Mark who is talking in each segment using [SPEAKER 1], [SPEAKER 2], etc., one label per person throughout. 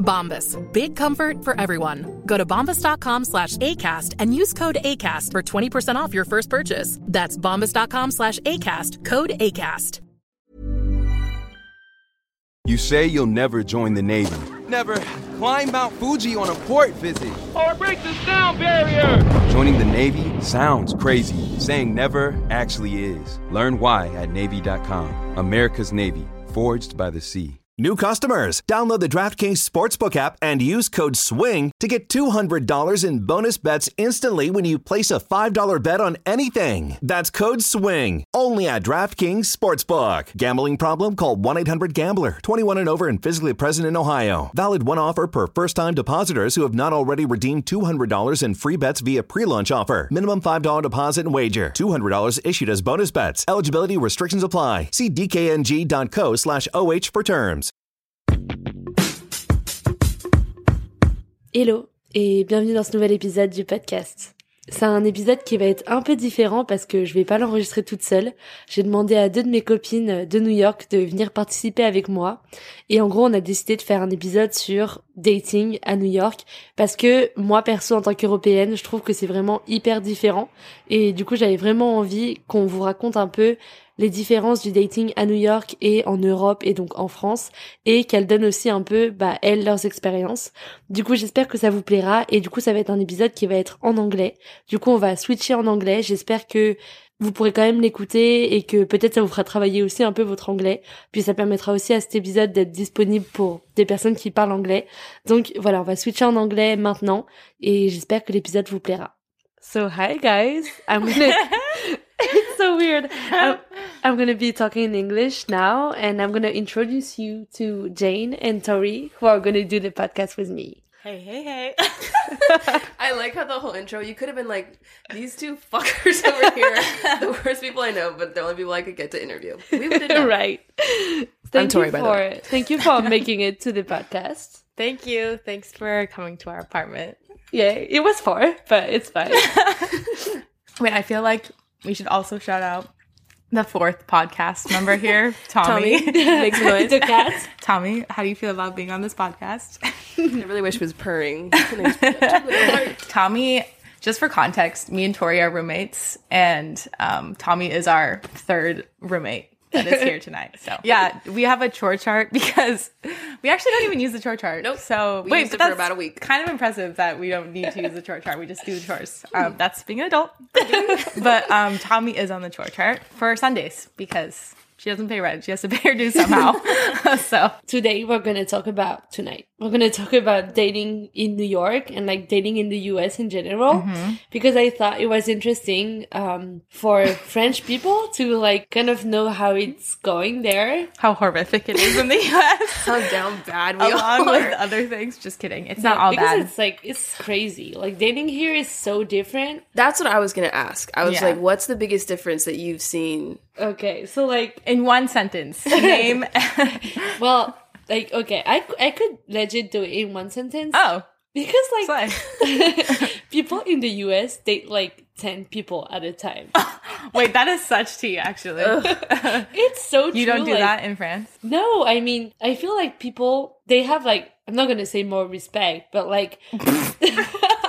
[SPEAKER 1] Bombas. Big comfort for everyone. Go to bombas.com slash ACAST and use code ACAST for 20% off your first purchase. That's bombas.com slash ACAST. Code ACAST.
[SPEAKER 2] You say you'll never join the Navy.
[SPEAKER 3] Never climb Mount Fuji on a port visit.
[SPEAKER 4] Or break the sound barrier.
[SPEAKER 2] Joining the Navy sounds crazy. Saying never actually is. Learn why at Navy.com. America's Navy, forged by the sea.
[SPEAKER 5] New customers, download the DraftKings Sportsbook app and use code SWING to get $200 in bonus bets instantly when you place a $5 bet on anything. That's code SWING, only at DraftKings Sportsbook. Gambling problem? Call 1 800 Gambler, 21 and over and physically present in Ohio. Valid one offer per first time depositors who have not already redeemed $200 in free bets via pre launch offer. Minimum $5 deposit and wager. $200 issued as bonus bets. Eligibility restrictions apply. See DKNG.co slash OH for terms.
[SPEAKER 6] Hello et bienvenue dans ce nouvel épisode du podcast. C'est un épisode qui va être un peu différent parce que je vais pas l'enregistrer toute seule. J'ai demandé à deux de mes copines de New York de venir participer avec moi. Et en gros, on a décidé de faire un épisode sur dating à New York parce que moi perso en tant qu'européenne, je trouve que c'est vraiment hyper différent. Et du coup, j'avais vraiment envie qu'on vous raconte un peu les différences du dating à New York et en Europe et donc en France et qu'elles donnent aussi un peu, bah, elles, leurs expériences. Du coup, j'espère que ça vous plaira et du coup, ça va être un épisode qui va être en anglais. Du coup, on va switcher en anglais. J'espère que vous pourrez quand même l'écouter et que peut-être ça vous fera travailler aussi un peu votre anglais. Puis ça permettra aussi à cet épisode d'être disponible pour des personnes qui parlent anglais. Donc voilà, on va switcher en anglais maintenant et j'espère que l'épisode vous plaira. So hi guys, I'm gonna. it's so weird. I'm, I'm gonna be talking in English now, and I'm gonna introduce you to Jane and Tori, who are gonna do the podcast with me.
[SPEAKER 7] Hey, hey, hey. I like how the whole intro, you could have been like, these two fuckers over here, the worst people I know, but the only people I could get to interview. We would have
[SPEAKER 6] right. Thank
[SPEAKER 7] I'm Tori,
[SPEAKER 6] you
[SPEAKER 7] by the
[SPEAKER 6] for
[SPEAKER 7] way.
[SPEAKER 6] thank you for making it to the podcast.
[SPEAKER 8] Thank you. Thanks for coming to our apartment.
[SPEAKER 6] Yeah, it was far, but it's fine.
[SPEAKER 8] Wait, I feel like we should also shout out the fourth podcast member here, Tommy.
[SPEAKER 7] Tommy makes noise.
[SPEAKER 6] the cat.
[SPEAKER 8] Tommy, how do you feel about being on this podcast?
[SPEAKER 7] I really wish it was purring.
[SPEAKER 8] Tommy, just for context, me and Tori are roommates, and um, Tommy is our third roommate that is here tonight. So yeah, we have a chore chart because we actually don't even use the chore chart.
[SPEAKER 7] Nope.
[SPEAKER 8] So
[SPEAKER 7] We
[SPEAKER 8] wait,
[SPEAKER 7] used it for about a week.
[SPEAKER 8] Kind of impressive that we don't need to use the chore chart. We just do the chores. Um, that's being an adult. but um, Tommy is on the chore chart for Sundays because she doesn't pay rent. She has to pay her dues somehow. so
[SPEAKER 6] Today we're gonna talk about tonight. We're gonna talk about dating in New York and like dating in the US in general.
[SPEAKER 8] Mm-hmm.
[SPEAKER 6] Because I thought it was interesting um for French people to like kind of know how it's going there.
[SPEAKER 8] how horrific it is in the US.
[SPEAKER 7] How down bad we
[SPEAKER 8] Along
[SPEAKER 7] are.
[SPEAKER 8] with other things, just kidding. It's not all
[SPEAKER 6] because
[SPEAKER 8] bad.
[SPEAKER 6] it's like it's crazy. Like dating here is so different.
[SPEAKER 7] That's what I was going to ask. I was
[SPEAKER 8] Yeah.
[SPEAKER 7] like, what's the biggest difference that you've seen?
[SPEAKER 6] Okay, so like
[SPEAKER 8] In one sentence, name.
[SPEAKER 6] well like okay, I I could legit do it in one sentence.
[SPEAKER 8] oh,
[SPEAKER 6] Because like people in the US date like ten people at a time.
[SPEAKER 8] Wait, that is such tea, actually.
[SPEAKER 6] it's so true.
[SPEAKER 8] You
[SPEAKER 6] true,
[SPEAKER 8] don't do
[SPEAKER 6] like-
[SPEAKER 8] that in France?
[SPEAKER 6] No, I mean, I feel like people they have like I'm not gonna say more respect, but like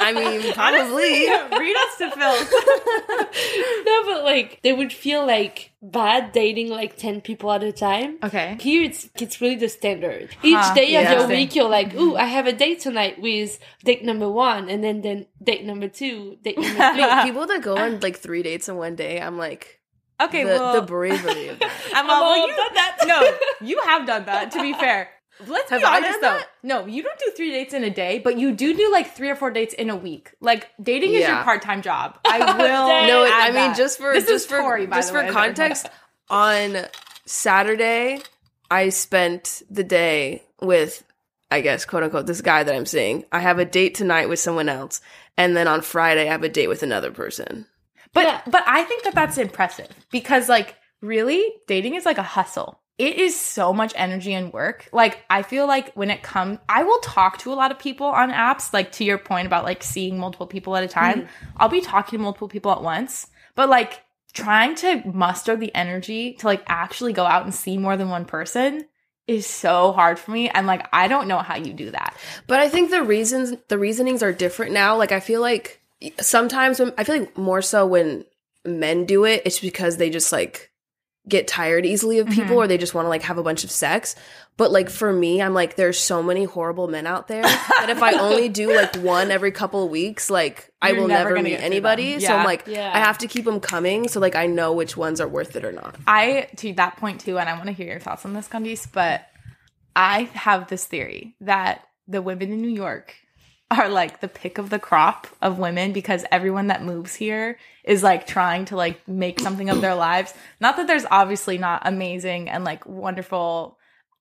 [SPEAKER 7] I mean, probably.
[SPEAKER 8] Read us to Phil.
[SPEAKER 6] no, but like they would feel like bad dating like ten people at a time.
[SPEAKER 8] Okay.
[SPEAKER 6] Here it's it's really the standard. Each
[SPEAKER 8] Huh,
[SPEAKER 6] day of your week, you're like, "Ooh, I have a date tonight with date number one, and then then date number two, date number three.
[SPEAKER 7] No, people that go on like three dates in one day, I'm like,
[SPEAKER 8] Okay,
[SPEAKER 7] the,
[SPEAKER 8] well,
[SPEAKER 7] the bravery of that.
[SPEAKER 8] I'm all, well,
[SPEAKER 6] all
[SPEAKER 8] you,
[SPEAKER 6] done that.
[SPEAKER 8] no, you have done that. To be fair, let's
[SPEAKER 7] Have
[SPEAKER 8] be honest though.
[SPEAKER 7] that?
[SPEAKER 8] No, you don't do three dates in a day, but you do do like three or four dates in a week. Like dating is your part time job. I will.
[SPEAKER 7] No, I mean
[SPEAKER 8] that.
[SPEAKER 7] just for
[SPEAKER 8] this
[SPEAKER 7] just
[SPEAKER 8] is
[SPEAKER 7] for
[SPEAKER 8] Tori, by
[SPEAKER 7] just
[SPEAKER 8] the
[SPEAKER 7] for
[SPEAKER 8] way,
[SPEAKER 7] context. On Saturday, I spent the day with, I guess, quote unquote, this guy that I'm seeing. I have a date tonight with someone else, and then on Friday, I have a date with another person.
[SPEAKER 8] But
[SPEAKER 6] Yeah.
[SPEAKER 8] but I think that that's impressive because like really dating is like a hustle. It is so much energy and work. Like I feel like when it comes I will talk to a lot of people on apps like to your point about like seeing multiple people at a time. Hmm. I'll be talking to multiple people at once. But like trying to muster the energy to like actually go out and see more than one person is so hard for me and like I don't know how you do that.
[SPEAKER 7] But I think the reasons, the reasonings are different now. Like I feel like sometimes when I feel like more so when men do it, it's because they just like get tired easily of people mm-hmm. or they just want to like have a bunch of sex. But like for me, I'm like, there's so many horrible men out there that if I only do like one every couple of weeks, like I
[SPEAKER 8] You're
[SPEAKER 7] will
[SPEAKER 8] never
[SPEAKER 7] never, meet anybody.
[SPEAKER 8] them.
[SPEAKER 7] So I'm like,
[SPEAKER 6] Yeah.
[SPEAKER 7] I have to keep them coming. So like I know which ones are worth it or not.
[SPEAKER 8] I to that point too, and I want to hear your thoughts on this, Candice. But I have this theory that the women in New York are like the pick of the crop of women because everyone that moves here is like trying to like make something of their lives. Not that there's obviously not amazing and like wonderful.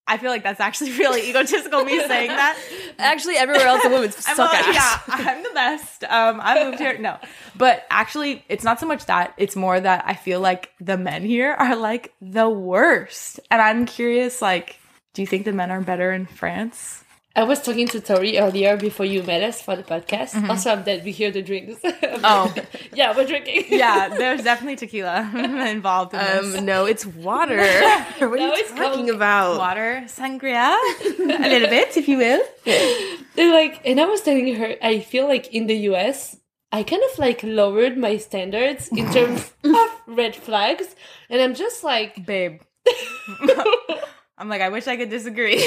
[SPEAKER 8] I feel like that's actually really egotistical me saying that.
[SPEAKER 7] Actually, everywhere else the women suck
[SPEAKER 8] like,
[SPEAKER 7] ass.
[SPEAKER 8] yeah, I'm the best. Um, I moved here. No, but actually, it's not so much that. It's more that I feel like the men here are like the worst, and I'm curious. Like, do you think the men are better in France?
[SPEAKER 6] I was talking to Tori earlier before you met us for the podcast. Also, I'm dead. We hear the drinks.
[SPEAKER 8] Oh.
[SPEAKER 6] yeah, we're drinking.
[SPEAKER 8] Yeah, there's definitely tequila involved in this.
[SPEAKER 7] Um, no, it's water. what are you
[SPEAKER 6] it's
[SPEAKER 7] talking
[SPEAKER 6] Coke.
[SPEAKER 7] about?
[SPEAKER 8] Water, sangria, a little bit, if you will.
[SPEAKER 6] They're like, and I was telling her, I feel like in the US, I kind of like lowered my standards in terms of red flags, and I'm just like,
[SPEAKER 8] Babe. I'm like, I wish I could disagree.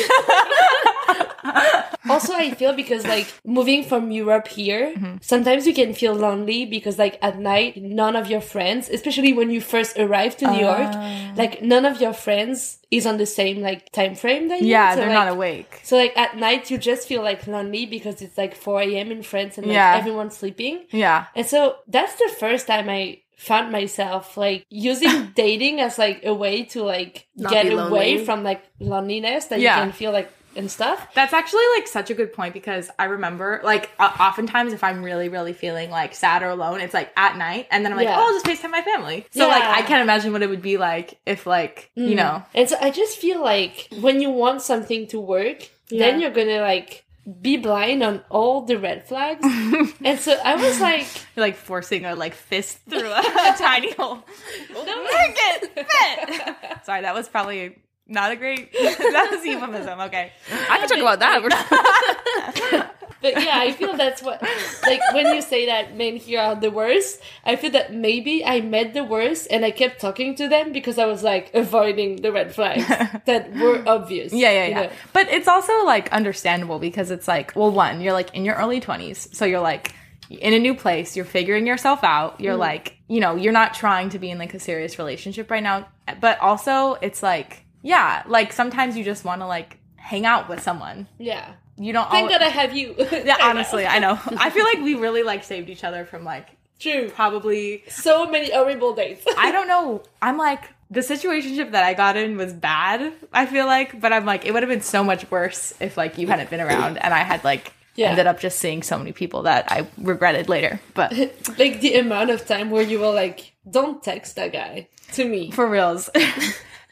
[SPEAKER 6] also I feel because like moving from Europe here, mm-hmm. sometimes you can feel lonely because like at night, none of your friends, especially when you first arrive to New ah. York, like none of your friends is on the same like time frame that you.
[SPEAKER 8] yeah,
[SPEAKER 6] So,
[SPEAKER 8] they're
[SPEAKER 6] like,
[SPEAKER 8] not awake.
[SPEAKER 6] So like at night, you just feel like lonely because it's like 4 a.m. in France and like
[SPEAKER 8] Yeah.
[SPEAKER 6] everyone's sleeping.
[SPEAKER 8] Yeah.
[SPEAKER 6] And so that's the first time I found myself like using dating as like a way to like
[SPEAKER 7] Not
[SPEAKER 6] get away from like loneliness that
[SPEAKER 8] Yeah.
[SPEAKER 6] you can feel like and stuff.
[SPEAKER 8] That's actually like such a good point because I remember like oftentimes if I'm really really feeling like sad or alone, it's like at night, and then I'm like,
[SPEAKER 6] Yeah.
[SPEAKER 8] oh, I'll just Facetime my family. So like I can't imagine what it would be like if like you mm. know
[SPEAKER 6] And so I just feel like when you want something to work, then you're gonna like be blind on all the red flags. and so I was like,
[SPEAKER 8] you're like forcing a like fist through a, a tiny hole. Make it fit. Sorry, that was probably not a great. that was euphemism. Okay.
[SPEAKER 7] I can talk about that.
[SPEAKER 6] but yeah, I feel that's what like when you say that men here are the worst, I feel that maybe I met the worst and I kept talking to them because I was like avoiding the red flags that were obvious.
[SPEAKER 8] Yeah, yeah, yeah.
[SPEAKER 6] know?
[SPEAKER 8] But it's also like understandable because it's like, well, one, you're like in your early 20s. So you're like in a new place, you're figuring yourself out. You're mm-hmm. like, you know, you're not trying to be in like a serious relationship right now. But also, it's like, yeah, like sometimes you just want to like hang out with someone.
[SPEAKER 6] Yeah.
[SPEAKER 8] You don't
[SPEAKER 6] Thank
[SPEAKER 8] al-
[SPEAKER 6] God I have you.
[SPEAKER 8] Yeah, honestly, I know. I feel like we really like saved each other from like
[SPEAKER 6] True.
[SPEAKER 8] probably
[SPEAKER 6] So many horrible dates.
[SPEAKER 8] I don't know. I'm like the situationship that I got in was bad. I feel like, but I'm like it would have been so much worse if like you hadn't been around and I had like
[SPEAKER 6] Yeah.
[SPEAKER 8] ended up just seeing so many people that I regretted later. But
[SPEAKER 6] like the amount of time where you were like, "Don't text that guy to me."
[SPEAKER 8] for reals.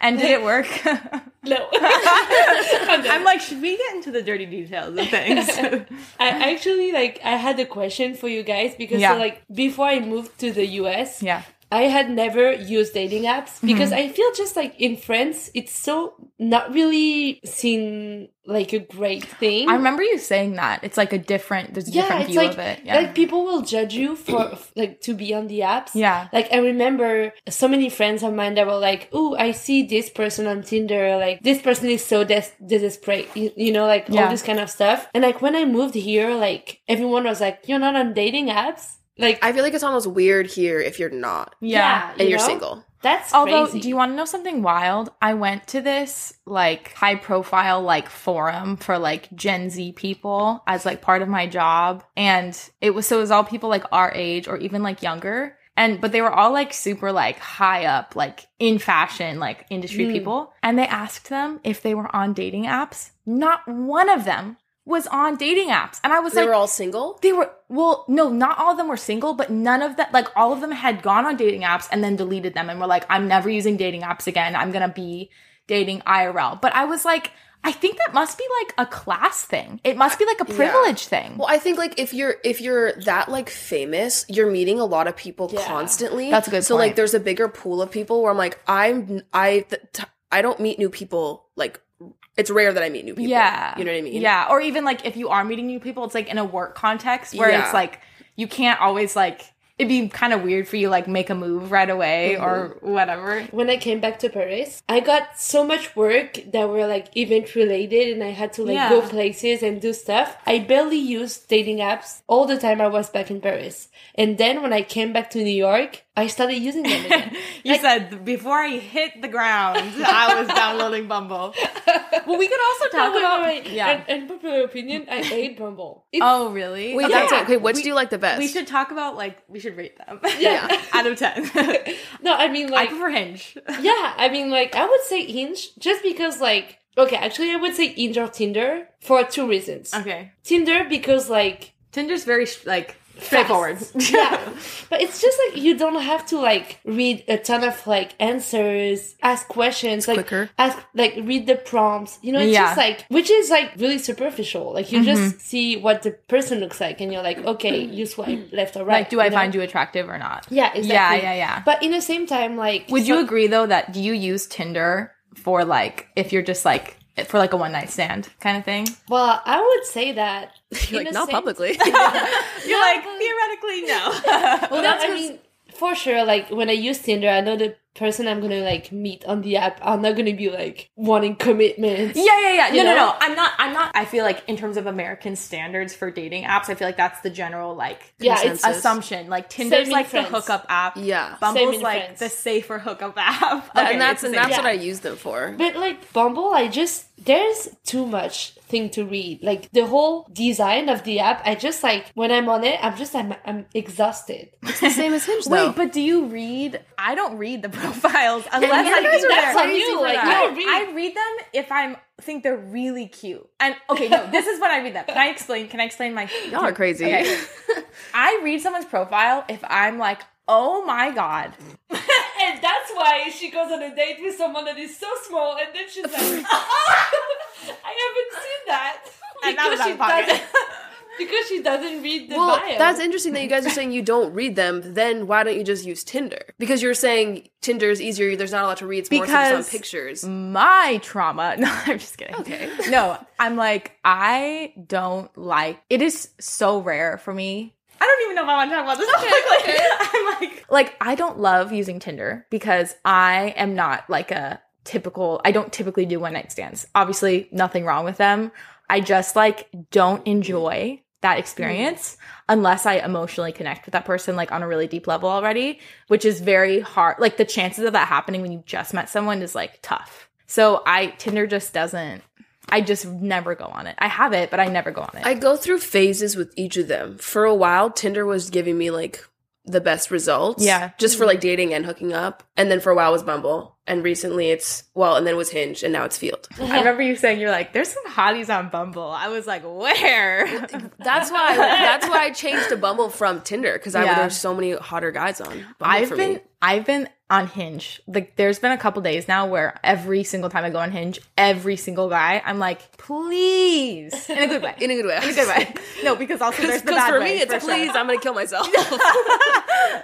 [SPEAKER 8] And did it work?
[SPEAKER 6] No.
[SPEAKER 8] I'm like, should we get into the dirty details of things?
[SPEAKER 6] I actually like I had a question for you guys because
[SPEAKER 8] Yeah.
[SPEAKER 6] so, like before I moved to the US,
[SPEAKER 8] yeah.
[SPEAKER 6] I had never used dating apps
[SPEAKER 8] Mm-hmm.
[SPEAKER 6] because I feel just like in France, it's so not really seen like a great thing.
[SPEAKER 8] I remember you saying that. It's like a different, there's a
[SPEAKER 6] yeah,
[SPEAKER 8] different view
[SPEAKER 6] like
[SPEAKER 8] of it. Yeah.
[SPEAKER 6] like people will judge you for like to be on the apps.
[SPEAKER 8] Yeah.
[SPEAKER 6] Like I remember so many friends of mine that were like, "Oh, I see this person on Tinder. Like this person is so des- desperate. You, you know, like
[SPEAKER 8] Yeah.
[SPEAKER 6] all this kind of stuff." And like when I moved here, like everyone was like, "You're not on dating apps." Like
[SPEAKER 7] I feel like it's almost weird here if you're not
[SPEAKER 8] yeah.
[SPEAKER 7] and
[SPEAKER 6] you
[SPEAKER 7] you're
[SPEAKER 6] know?
[SPEAKER 7] single.
[SPEAKER 6] That's
[SPEAKER 8] Although,
[SPEAKER 6] crazy.
[SPEAKER 8] do you want to know something wild? I went to this like high profile like forum for like Gen Z people as like part of my job. And it was so it was all people like our age or even like younger. And but they were all like super like high up, like in fashion, like industry
[SPEAKER 6] Mm.
[SPEAKER 8] people. And they asked them if they were on dating apps. Not one of them was on dating apps. And I was
[SPEAKER 7] They
[SPEAKER 8] like They
[SPEAKER 7] were all single.
[SPEAKER 8] they were well, no, not all of them were single, but none of that like all of them had gone on dating apps and then deleted them and were like, I'm never using dating apps again. I'm gonna be dating IRL. But I was like, I think that must be like a class thing. It must be like a privilege thing.
[SPEAKER 7] Well, I think like if you're if you're that like famous, you're meeting a lot of people constantly.
[SPEAKER 8] That's a good
[SPEAKER 7] So like,
[SPEAKER 8] point.
[SPEAKER 7] there's a bigger pool of people where I'm like, I'm I th- I don't meet new people. Like, it's rare that I meet new people.
[SPEAKER 8] Yeah.
[SPEAKER 7] you know what I mean.
[SPEAKER 8] Yeah. Or even like if you are meeting new people, it's like in a work context where
[SPEAKER 7] Yeah.
[SPEAKER 8] it's like you can't always like it'd be kind of weird for you like make a move right away mm-hmm. or whatever.
[SPEAKER 6] when I came back to Paris, I got so much work that were like event related and I had to like
[SPEAKER 8] Yeah.
[SPEAKER 6] go places and do stuff. I barely used dating apps all the time I was back in Paris. And then when I came back to New York, I started using them again.
[SPEAKER 8] You said before I hit the ground, I was downloading Bumble. Well, we could also talk
[SPEAKER 6] No, wait,
[SPEAKER 8] about
[SPEAKER 6] wait, wait.
[SPEAKER 8] yeah.
[SPEAKER 6] And, popular opinion, I hate Bumble. It's-
[SPEAKER 8] oh, really?
[SPEAKER 7] Wait, that's okay. Which do you like the best?
[SPEAKER 8] We should talk about like we should rate them.
[SPEAKER 6] Yeah.
[SPEAKER 8] out of ten.
[SPEAKER 6] no, I mean
[SPEAKER 8] I
[SPEAKER 6] like
[SPEAKER 8] prefer Hinge.
[SPEAKER 6] yeah, I mean like I would say Hinge just because like okay, actually I would say Hinge or Tinder for two reasons.
[SPEAKER 8] Okay.
[SPEAKER 6] Tinder because like
[SPEAKER 8] Tinder's very like straightforward.
[SPEAKER 6] yeah but it's just like you don't have to like read a ton of like answers ask questions like
[SPEAKER 7] quicker.
[SPEAKER 6] ask like read the prompts you know it's
[SPEAKER 8] Yeah.
[SPEAKER 6] just like which is like really superficial like you just mm-hmm. see what the person looks like and you're like okay you swipe left or right
[SPEAKER 8] like, do I
[SPEAKER 6] know?
[SPEAKER 8] find you attractive or not?
[SPEAKER 6] yeah exactly
[SPEAKER 8] Yeah, yeah, yeah.
[SPEAKER 6] but in the same time like
[SPEAKER 8] Would you agree though that do you use Tinder for like if you're just like for like a one night stand kind of thing?
[SPEAKER 6] well i would say that
[SPEAKER 7] You're like not
[SPEAKER 6] sense-
[SPEAKER 7] publicly.
[SPEAKER 8] You're like theoretically no.
[SPEAKER 6] well, that's I mean, for sure. Like when I use Tinder, I know the person I'm gonna like meet on the app I'm not gonna be like wanting commitment.
[SPEAKER 8] Yeah, yeah, yeah. No,
[SPEAKER 6] You
[SPEAKER 8] no, no. I'm not. I'm not. I feel like in terms of American standards for dating apps, I feel like that's the general like
[SPEAKER 6] Yeah, it's-
[SPEAKER 8] assumption. Like Tinder's
[SPEAKER 6] in
[SPEAKER 8] like
[SPEAKER 6] France.
[SPEAKER 8] the hookup app.
[SPEAKER 7] Yeah.
[SPEAKER 8] Bumble's like
[SPEAKER 6] France.
[SPEAKER 8] the safer hookup app. Okay,
[SPEAKER 7] and that's and
[SPEAKER 8] same.
[SPEAKER 7] that's what I use them for.
[SPEAKER 6] But like Bumble, I just there's too much thing to read. Like the whole design of the app, I just like when I'm on it, I'm just I'm I'm exhausted.
[SPEAKER 7] It's the same as Hinge though.
[SPEAKER 8] Wait, but do you read? I don't read the profiles unless
[SPEAKER 6] you
[SPEAKER 8] I
[SPEAKER 6] guys that's on you, like,
[SPEAKER 8] I
[SPEAKER 6] read.
[SPEAKER 8] I read them if I'm think they're really cute. And okay, no, this is what I read them. Can I explain? Can I explain my?
[SPEAKER 7] Y'all are crazy.
[SPEAKER 8] Okay. I read someone's profile if I'm like, oh my god,
[SPEAKER 6] and that's why she goes on a date with someone that is so small, and then she's like, I haven't seen that
[SPEAKER 8] And that was out
[SPEAKER 6] she
[SPEAKER 8] of pocket.
[SPEAKER 6] doesn't because she doesn't read the
[SPEAKER 7] Well,
[SPEAKER 6] bio.
[SPEAKER 7] that's interesting that you guys are saying you don't read them. Then why don't you just use Tinder? Because you're saying Tinder is easier. There's not a lot to read. It's more just
[SPEAKER 8] Because-
[SPEAKER 7] on pictures.
[SPEAKER 8] my trauma. No, I'm just kidding.
[SPEAKER 7] Okay.
[SPEAKER 8] no, I'm like, I don't like. It is so rare for me. I don't even know if I want to talk about this. publicly. I'm like, like I don't love using Tinder because I am not like a typical. I don't typically do one night stands. Obviously, nothing wrong with them. I just like don't enjoy mm-hmm. that mm-hmm. experience unless I emotionally connect with that person like on a really deep level already, which is very hard. Like the chances of that happening when you just met someone is like tough. So I Tinder just doesn't I just never go on it. I have it, but I never go on it.
[SPEAKER 7] I go through phases with each of them. For a while, Tinder was giving me like the best results.
[SPEAKER 8] Yeah.
[SPEAKER 7] Just for mm-hmm. like dating and hooking up. And then for a while was Bumble.
[SPEAKER 9] And recently it's well, and then it was Hinge, and now it's Feeld.
[SPEAKER 8] I remember you saying you're like, there's some hotties on Bumble. I was like, where?
[SPEAKER 9] That's why. that's why I changed to Bumble from Tinder because
[SPEAKER 8] Yeah.
[SPEAKER 9] there's so many hotter guys on. Bumble
[SPEAKER 8] I've
[SPEAKER 9] for
[SPEAKER 8] been
[SPEAKER 9] me.
[SPEAKER 8] I've been on Hinge. Like there's been a couple days now where every single time I go on Hinge, every single guy, I'm like, please, in a good way,
[SPEAKER 9] in a good way,
[SPEAKER 8] in a good way. No, because also there's the
[SPEAKER 9] Because
[SPEAKER 8] bad
[SPEAKER 9] for
[SPEAKER 8] way,
[SPEAKER 9] me, it's
[SPEAKER 8] for
[SPEAKER 9] please,
[SPEAKER 8] sure.
[SPEAKER 9] I'm gonna kill myself.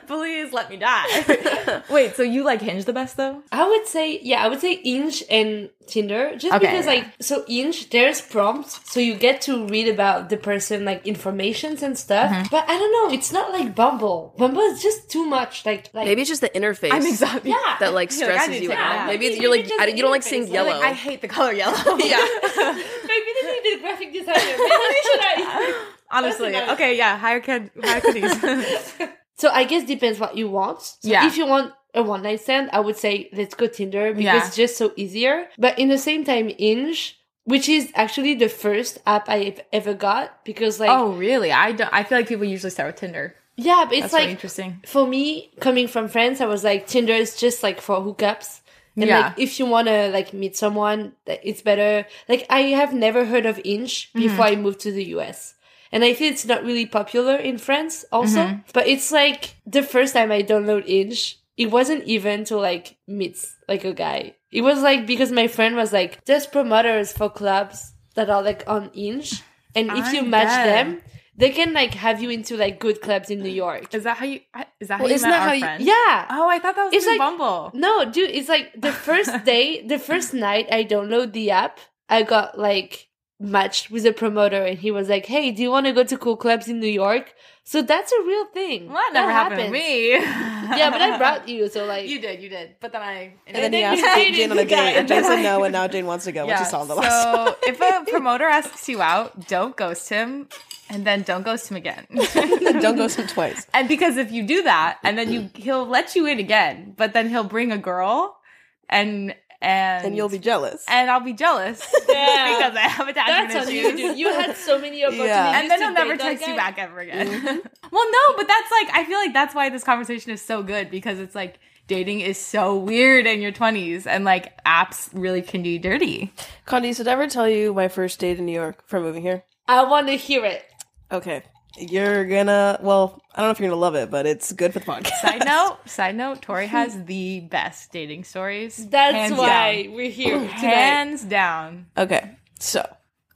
[SPEAKER 8] please let me die. Wait, so you like Hinge the best though?
[SPEAKER 6] I would say, yeah, I would say Hinge and Tinder, just
[SPEAKER 8] Okay,
[SPEAKER 6] because,
[SPEAKER 8] yeah.
[SPEAKER 6] like, so Hinge, there's prompts, so you get to read about the person, like, informations and stuff.
[SPEAKER 8] Mm-hmm.
[SPEAKER 6] But I don't know, it's not like Bumble. Bumble is just too much, like, like
[SPEAKER 9] Maybe it's just the interface.
[SPEAKER 8] I'm exhausted.
[SPEAKER 6] Yeah.
[SPEAKER 9] that like
[SPEAKER 8] You're like,
[SPEAKER 9] stresses you
[SPEAKER 8] to take a
[SPEAKER 9] out.
[SPEAKER 8] nap.
[SPEAKER 9] Maybe
[SPEAKER 6] Maybe
[SPEAKER 9] you're like
[SPEAKER 6] just
[SPEAKER 9] I,
[SPEAKER 6] the
[SPEAKER 9] you don't like seeing
[SPEAKER 6] interface.
[SPEAKER 9] yellow.
[SPEAKER 8] Like, I hate the color yellow.
[SPEAKER 9] yeah.
[SPEAKER 6] maybe they need a graphic designer. Maybe should I?
[SPEAKER 8] Honestly, okay, yeah, hire kid, hire kiddies.
[SPEAKER 6] So I guess depends what you want. So
[SPEAKER 8] Yeah.
[SPEAKER 6] if you want a one night stand, I would say let's go Tinder because
[SPEAKER 8] Yeah.
[SPEAKER 6] it's just so easier. But in the same time, Hinge, which is actually the first app I've ever got because like
[SPEAKER 8] oh, really? I don't. I feel like people usually start with Tinder.
[SPEAKER 6] yeah, but it's
[SPEAKER 8] That's
[SPEAKER 6] like
[SPEAKER 8] really interesting.
[SPEAKER 6] for me coming from France, I was like Tinder is just like for hookups. And
[SPEAKER 8] Yeah.
[SPEAKER 6] like if you wanna like meet someone, it's better. Like I have never heard of Hinge
[SPEAKER 8] Mm-hmm.
[SPEAKER 6] before I moved to the US. And I feel it's not really popular in France also.
[SPEAKER 8] Mm-hmm.
[SPEAKER 6] But it's like the first time I download Hinge, it wasn't even to like meet like a guy. It was like because my friend was like, there's promoters for clubs that are like on Hinge. And if you match
[SPEAKER 8] bet.
[SPEAKER 6] them, they can like have you into like good clubs in New York.
[SPEAKER 8] Is that how you? Is that how
[SPEAKER 9] Well,
[SPEAKER 8] you met
[SPEAKER 9] that
[SPEAKER 8] our
[SPEAKER 9] how you-
[SPEAKER 6] Yeah.
[SPEAKER 8] Oh, I thought that was
[SPEAKER 6] It's like-
[SPEAKER 8] Bumble.
[SPEAKER 6] No, dude, it's like the first day, the first night I download the app, I got like matched with a promoter and he was like, Hey, do you want to go to cool clubs in New York? So that's a real thing.
[SPEAKER 8] Well, that never happened to me.
[SPEAKER 6] Yeah, but I brought you, so like
[SPEAKER 8] You did, you did. But then I.
[SPEAKER 7] And then he asked
[SPEAKER 6] you
[SPEAKER 7] Jane on a date, and Jane said no, and now Jane wants to go when she saw him the last
[SPEAKER 8] so if a promoter asks you out, don't ghost him, and then don't ghost him again.
[SPEAKER 7] Don't ghost him twice.
[SPEAKER 8] and because if you do that, and then you he'll let you in again, but then he'll bring a girl, and and
[SPEAKER 7] And you'll be jealous.
[SPEAKER 8] and I'll be jealous
[SPEAKER 6] Yeah.
[SPEAKER 8] because I have attachment
[SPEAKER 6] that's on
[SPEAKER 8] issues.
[SPEAKER 6] you, dude. You had so many opportunities.
[SPEAKER 8] and then he'll never
[SPEAKER 6] date that
[SPEAKER 8] text you back ever again. Mm-hmm. well, no, but that's like I feel like that's why this conversation is so good because it's like dating is so weird in your twenties, and like apps really can do dirty.
[SPEAKER 7] Candice, did I ever tell you my first date in New York for moving here?
[SPEAKER 6] I want to hear it.
[SPEAKER 7] Okay. You're gonna, well, I don't know if you're gonna love it, but it's good for the podcast.
[SPEAKER 8] Side note, side note, Tori has the best dating stories.
[SPEAKER 6] That's
[SPEAKER 8] Hands
[SPEAKER 6] why
[SPEAKER 8] down.
[SPEAKER 6] we're here tonight.
[SPEAKER 8] Hands down.
[SPEAKER 7] Okay, so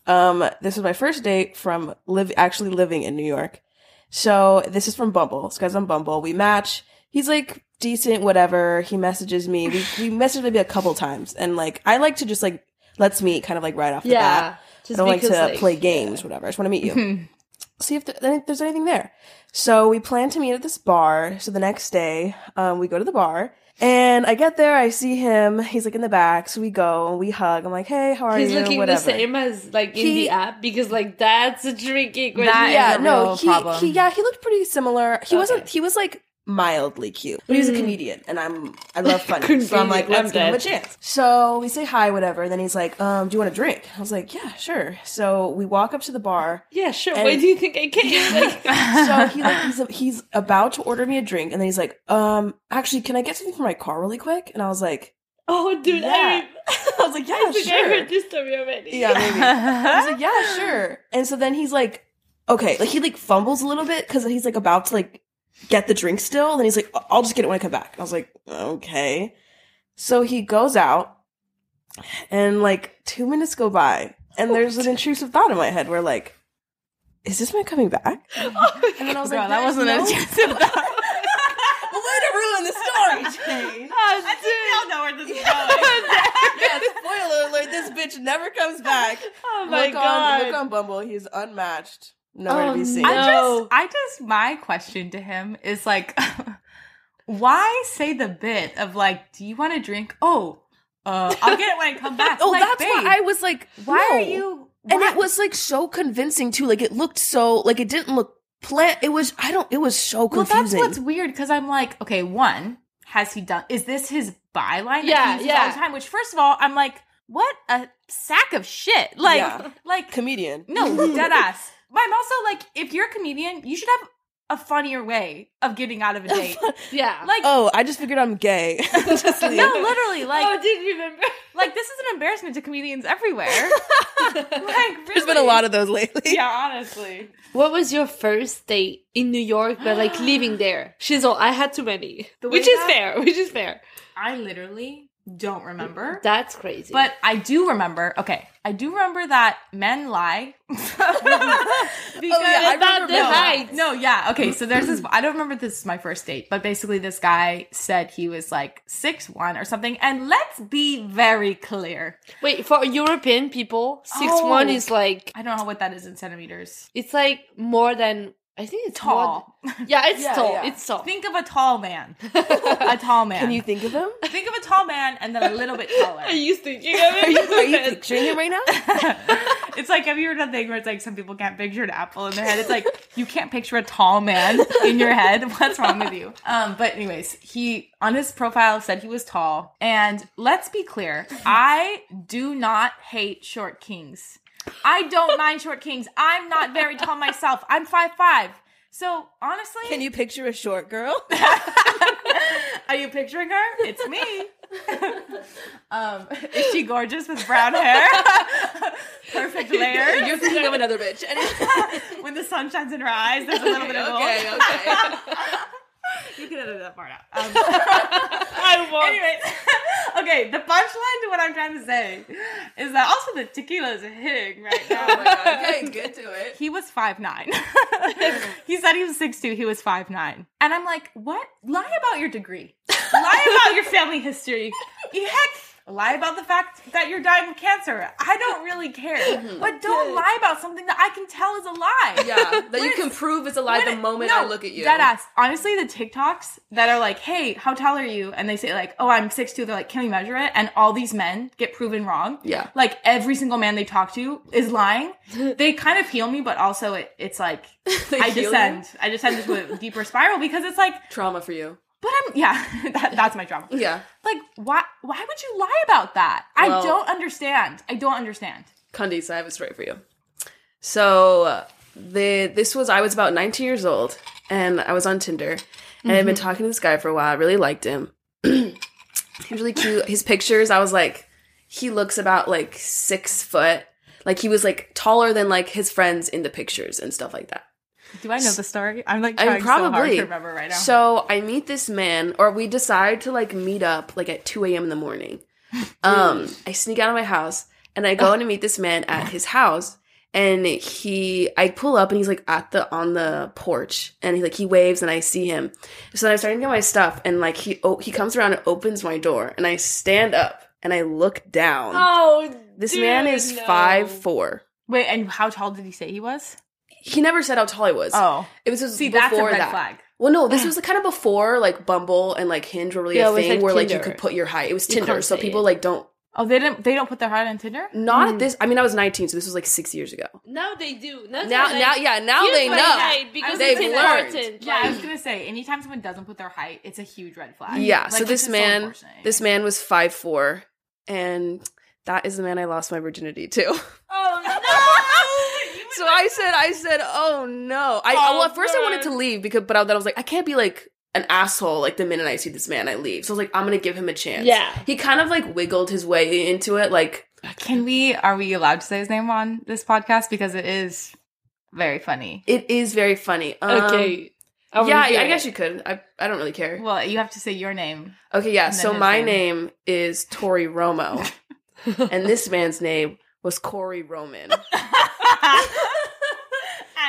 [SPEAKER 7] um, this was my first date from live actually living in New York. So this is from Bumble. This guy's on Bumble. We match. He's like decent, whatever. He messages me. We we messaged maybe a couple times, and like I like to just like let's meet kind of like right off the
[SPEAKER 6] Yeah,
[SPEAKER 7] bat.
[SPEAKER 6] just
[SPEAKER 7] I don't like to
[SPEAKER 6] like,
[SPEAKER 7] play games, whatever. I just want to meet you. See if there's anything there. So we plan to meet at this bar. So the next day, um, we go to the bar. And I get there, I see him. He's like in the back, so we go, and we hug. I'm like, "Hey, how are
[SPEAKER 6] He's
[SPEAKER 7] you?"
[SPEAKER 6] looking
[SPEAKER 7] Whatever.
[SPEAKER 6] the same as like in
[SPEAKER 7] He-
[SPEAKER 6] the app because like that's a tricky question.
[SPEAKER 8] That is
[SPEAKER 7] yeah,
[SPEAKER 8] a
[SPEAKER 7] no,
[SPEAKER 8] real
[SPEAKER 7] he,
[SPEAKER 8] problem.
[SPEAKER 7] he, yeah, he looked pretty similar. He wasn't. He was like mildly cute, but he was a comedian, and I'm I love funny, so I'm like, let's
[SPEAKER 6] I'm
[SPEAKER 7] give him a chance. So we say hi, whatever. And then he's like, um, do you want a drink? I was like, yeah, sure. So we walk up to the bar.
[SPEAKER 6] Yeah, sure. Why do you think I came? Like,
[SPEAKER 7] so he like he's he's about to order me a drink, and then he's like, um, actually, can I get something for my car really quick? And I was like,
[SPEAKER 6] oh, dude,
[SPEAKER 7] Yeah.
[SPEAKER 6] I,
[SPEAKER 7] I was like, yeah,
[SPEAKER 6] I think
[SPEAKER 7] sure.
[SPEAKER 6] I heard this story already.
[SPEAKER 7] Yeah, maybe. He's like, yeah, sure. And so then he's like, okay, like he like fumbles a little bit because he's like about to like get the drink still. And then he's like, I'll just get it when I come back. I was like, okay. So he goes out and like two minutes go by and oh, there's an intrusive thought in my head where like, is this man coming back? Oh and then I was like,
[SPEAKER 8] that wasn't
[SPEAKER 7] no-
[SPEAKER 8] a intrusive thought.
[SPEAKER 7] Way to ruin the story, Jane.
[SPEAKER 8] Oh, I think we all know where this is going.
[SPEAKER 7] yeah, spoiler alert, this bitch never comes back.
[SPEAKER 6] Oh my
[SPEAKER 7] look
[SPEAKER 6] god.
[SPEAKER 7] On, look on Bumble, he's unmatched. Nowhere
[SPEAKER 6] Oh,
[SPEAKER 7] to be seen.
[SPEAKER 6] no.
[SPEAKER 8] I just, I just, my question to him is like, why say the bit of like, do you want a drink? Oh, uh, I'll get it when I come back.
[SPEAKER 7] Oh,
[SPEAKER 8] Like,
[SPEAKER 7] that's
[SPEAKER 8] babe,
[SPEAKER 7] why I was like,
[SPEAKER 8] Why
[SPEAKER 7] no.
[SPEAKER 8] are you?
[SPEAKER 7] And it was like so convincing too. Like it looked so like it didn't look plant. It was I don't. It was so
[SPEAKER 8] Well,
[SPEAKER 7] confusing.
[SPEAKER 8] that's what's weird because I'm like, okay, one, has he done? Is this his byline? that
[SPEAKER 6] Yeah,
[SPEAKER 8] he uses
[SPEAKER 6] yeah.
[SPEAKER 8] all the time. Which, first of all, I'm like, what a sack of shit. Like,
[SPEAKER 7] Yeah.
[SPEAKER 8] like
[SPEAKER 7] comedian.
[SPEAKER 8] no, dead ass. But I'm also like, if you're a comedian, you should have a funnier way of getting out of a date.
[SPEAKER 6] Yeah.
[SPEAKER 8] Like
[SPEAKER 7] Oh, I just figured I'm gay. Just leave.
[SPEAKER 8] no, literally, oh, like
[SPEAKER 6] oh, did you remember?
[SPEAKER 8] like this is an embarrassment to comedians everywhere. like
[SPEAKER 7] There's been a lot of those lately.
[SPEAKER 8] Yeah, honestly.
[SPEAKER 6] What was your first date in New York, but like living there? She's all, I had too many.
[SPEAKER 8] The
[SPEAKER 6] Which is
[SPEAKER 8] that-
[SPEAKER 6] fair, which is fair.
[SPEAKER 8] I literally don't remember.
[SPEAKER 6] That's crazy.
[SPEAKER 8] But I do remember. Okay, I do remember that men lie. Oh, because
[SPEAKER 7] I
[SPEAKER 6] About the
[SPEAKER 8] no,
[SPEAKER 6] height.
[SPEAKER 8] no, yeah. Okay, so there's this. I don't remember this is my first date, but basically this guy said he was like six one or something. And let's be very clear.
[SPEAKER 6] Wait, for European people, six one
[SPEAKER 8] Oh.
[SPEAKER 6] is like
[SPEAKER 8] I don't know what that is in centimeters.
[SPEAKER 6] it's like more than I think it's
[SPEAKER 8] Tall.
[SPEAKER 6] th- yeah, it's
[SPEAKER 7] Yeah,
[SPEAKER 6] tall.
[SPEAKER 7] yeah.
[SPEAKER 6] It's tall.
[SPEAKER 8] Think of a tall man. a tall man.
[SPEAKER 7] Can you think of him?
[SPEAKER 8] think of a tall man and then a little bit taller?
[SPEAKER 6] Are you thinking of it?
[SPEAKER 7] Are you, are you picturing him right now?
[SPEAKER 8] it's like have you heard that thing where it's like some people can't picture an apple in their head? It's like you can't picture a tall man in your head. What's wrong with you? Um, but anyways, he on his profile said he was tall. And let's be clear, I do not hate short kings. I don't mind short kings. I'm not very tall myself. I'm five five. So honestly,
[SPEAKER 7] Can you picture a short girl?
[SPEAKER 8] are you picturing her? It's me. um, is she gorgeous with brown hair? Perfect layers.
[SPEAKER 7] You're thinking of another bitch.
[SPEAKER 8] when the sun shines in her eyes, there's a little bit of gold.
[SPEAKER 7] okay, okay.
[SPEAKER 8] You can edit that part out. Um, I won't. Anyways, okay. The punchline to what I'm trying to say is that also the tequila is hitting right now.
[SPEAKER 7] Oh my god. Okay, get to it.
[SPEAKER 8] He was five nine. he said he was six two. He was five nine. And I'm like, what? Lie about your degree. Lie about your family history. You heck, lie about the fact that you're dying of cancer. I don't really care. Mm-hmm. But don't lie about something that I can tell is a lie.
[SPEAKER 7] Yeah, that you can prove is a lie the moment
[SPEAKER 8] no,
[SPEAKER 7] I look at you.
[SPEAKER 8] Dead ass. Honestly, the TikToks that are like, hey, how tall are you? And they say like, oh, I'm 6'2". They're like, can we measure it? And all these men get proven wrong.
[SPEAKER 7] Yeah.
[SPEAKER 8] Like every single man they talk to is lying. they kind of heal me, but also it, it's like I
[SPEAKER 7] heal you?
[SPEAKER 8] descend. I descend into a deeper spiral because it's like,
[SPEAKER 7] Trauma for you.
[SPEAKER 8] But I'm yeah, that, that's my trauma.
[SPEAKER 7] Yeah.
[SPEAKER 8] Like why why would you lie about that? I don't understand. I don't understand.
[SPEAKER 7] Candice, I have a story for you. So uh, the this was I was about 19 years old and I was on Tinder and I'd been talking to this guy for a while. I really liked him. he was really cute. His pictures, I was like, he looks about like six foot. Like he was like taller than like his friends in the pictures and stuff like that.
[SPEAKER 8] Do I know the story? I'm like
[SPEAKER 7] I
[SPEAKER 8] trying
[SPEAKER 7] mean,
[SPEAKER 8] so hard
[SPEAKER 7] probably.
[SPEAKER 8] to remember right now.
[SPEAKER 7] So I meet this man, or we decide to like meet up like at 2 a.m. in the morning. Um, I sneak out of my house and I go in to meet this man at his house. And he, I pull up and he's like at the, on the porch and he like, he waves and I see him. So then I'm starting to get my stuff and like he, oh, he comes around and opens my door and I stand up and I look down.
[SPEAKER 6] Oh,
[SPEAKER 7] this
[SPEAKER 6] dude,
[SPEAKER 7] man is
[SPEAKER 6] no.
[SPEAKER 7] five four.
[SPEAKER 8] Wait, and how tall did he say he was?
[SPEAKER 7] He never said how tall he was.
[SPEAKER 8] Oh.
[SPEAKER 7] It was just
[SPEAKER 8] See,
[SPEAKER 7] before
[SPEAKER 8] that's a red
[SPEAKER 7] that.
[SPEAKER 8] flag.
[SPEAKER 7] Well, no, this was kind of before like Bumble and like Hinge were really
[SPEAKER 6] Yeah,
[SPEAKER 7] a thing
[SPEAKER 6] like
[SPEAKER 7] where like you could put your height. It was
[SPEAKER 6] You
[SPEAKER 7] Tinder, so people like don't.
[SPEAKER 8] Oh, they didn't. They don't put their height on Tinder.
[SPEAKER 7] Not
[SPEAKER 6] Mm.
[SPEAKER 7] at this. I mean, I was 19, so this was like six years ago.
[SPEAKER 6] Now they do. Now,
[SPEAKER 7] Now,
[SPEAKER 6] they're
[SPEAKER 7] now,
[SPEAKER 6] like,
[SPEAKER 7] yeah, now they
[SPEAKER 6] my
[SPEAKER 7] know.
[SPEAKER 6] because
[SPEAKER 7] They've learned.
[SPEAKER 6] important.
[SPEAKER 8] Yeah, I was gonna say, anytime someone doesn't put their height, it's a huge red flag.
[SPEAKER 7] Yeah.
[SPEAKER 8] Like,
[SPEAKER 7] so this man,
[SPEAKER 8] unfortunate.
[SPEAKER 7] this man was five four, and that is the man I lost my virginity to.
[SPEAKER 6] oh no!
[SPEAKER 7] So I said, I said, oh no. I
[SPEAKER 6] Oh,
[SPEAKER 7] well, at first I wanted to leave because, but then I was like, I can't be like an asshole. Like the minute I see this man, I leave. So I was like, I'm gonna give him a chance.
[SPEAKER 6] Yeah.
[SPEAKER 7] He kind of like wiggled his way into it, like.
[SPEAKER 8] Can we? Are we allowed to say his name on this podcast because it is very funny?
[SPEAKER 7] It is very funny. Um,
[SPEAKER 6] okay. I
[SPEAKER 7] yeah,
[SPEAKER 6] wanna
[SPEAKER 7] I guess you could. I, I don't really care.
[SPEAKER 8] Well, you have to say your name.
[SPEAKER 7] Okay, yeah. So my
[SPEAKER 8] name.
[SPEAKER 7] name is Tori Romo, and this man's name was Corey Roman,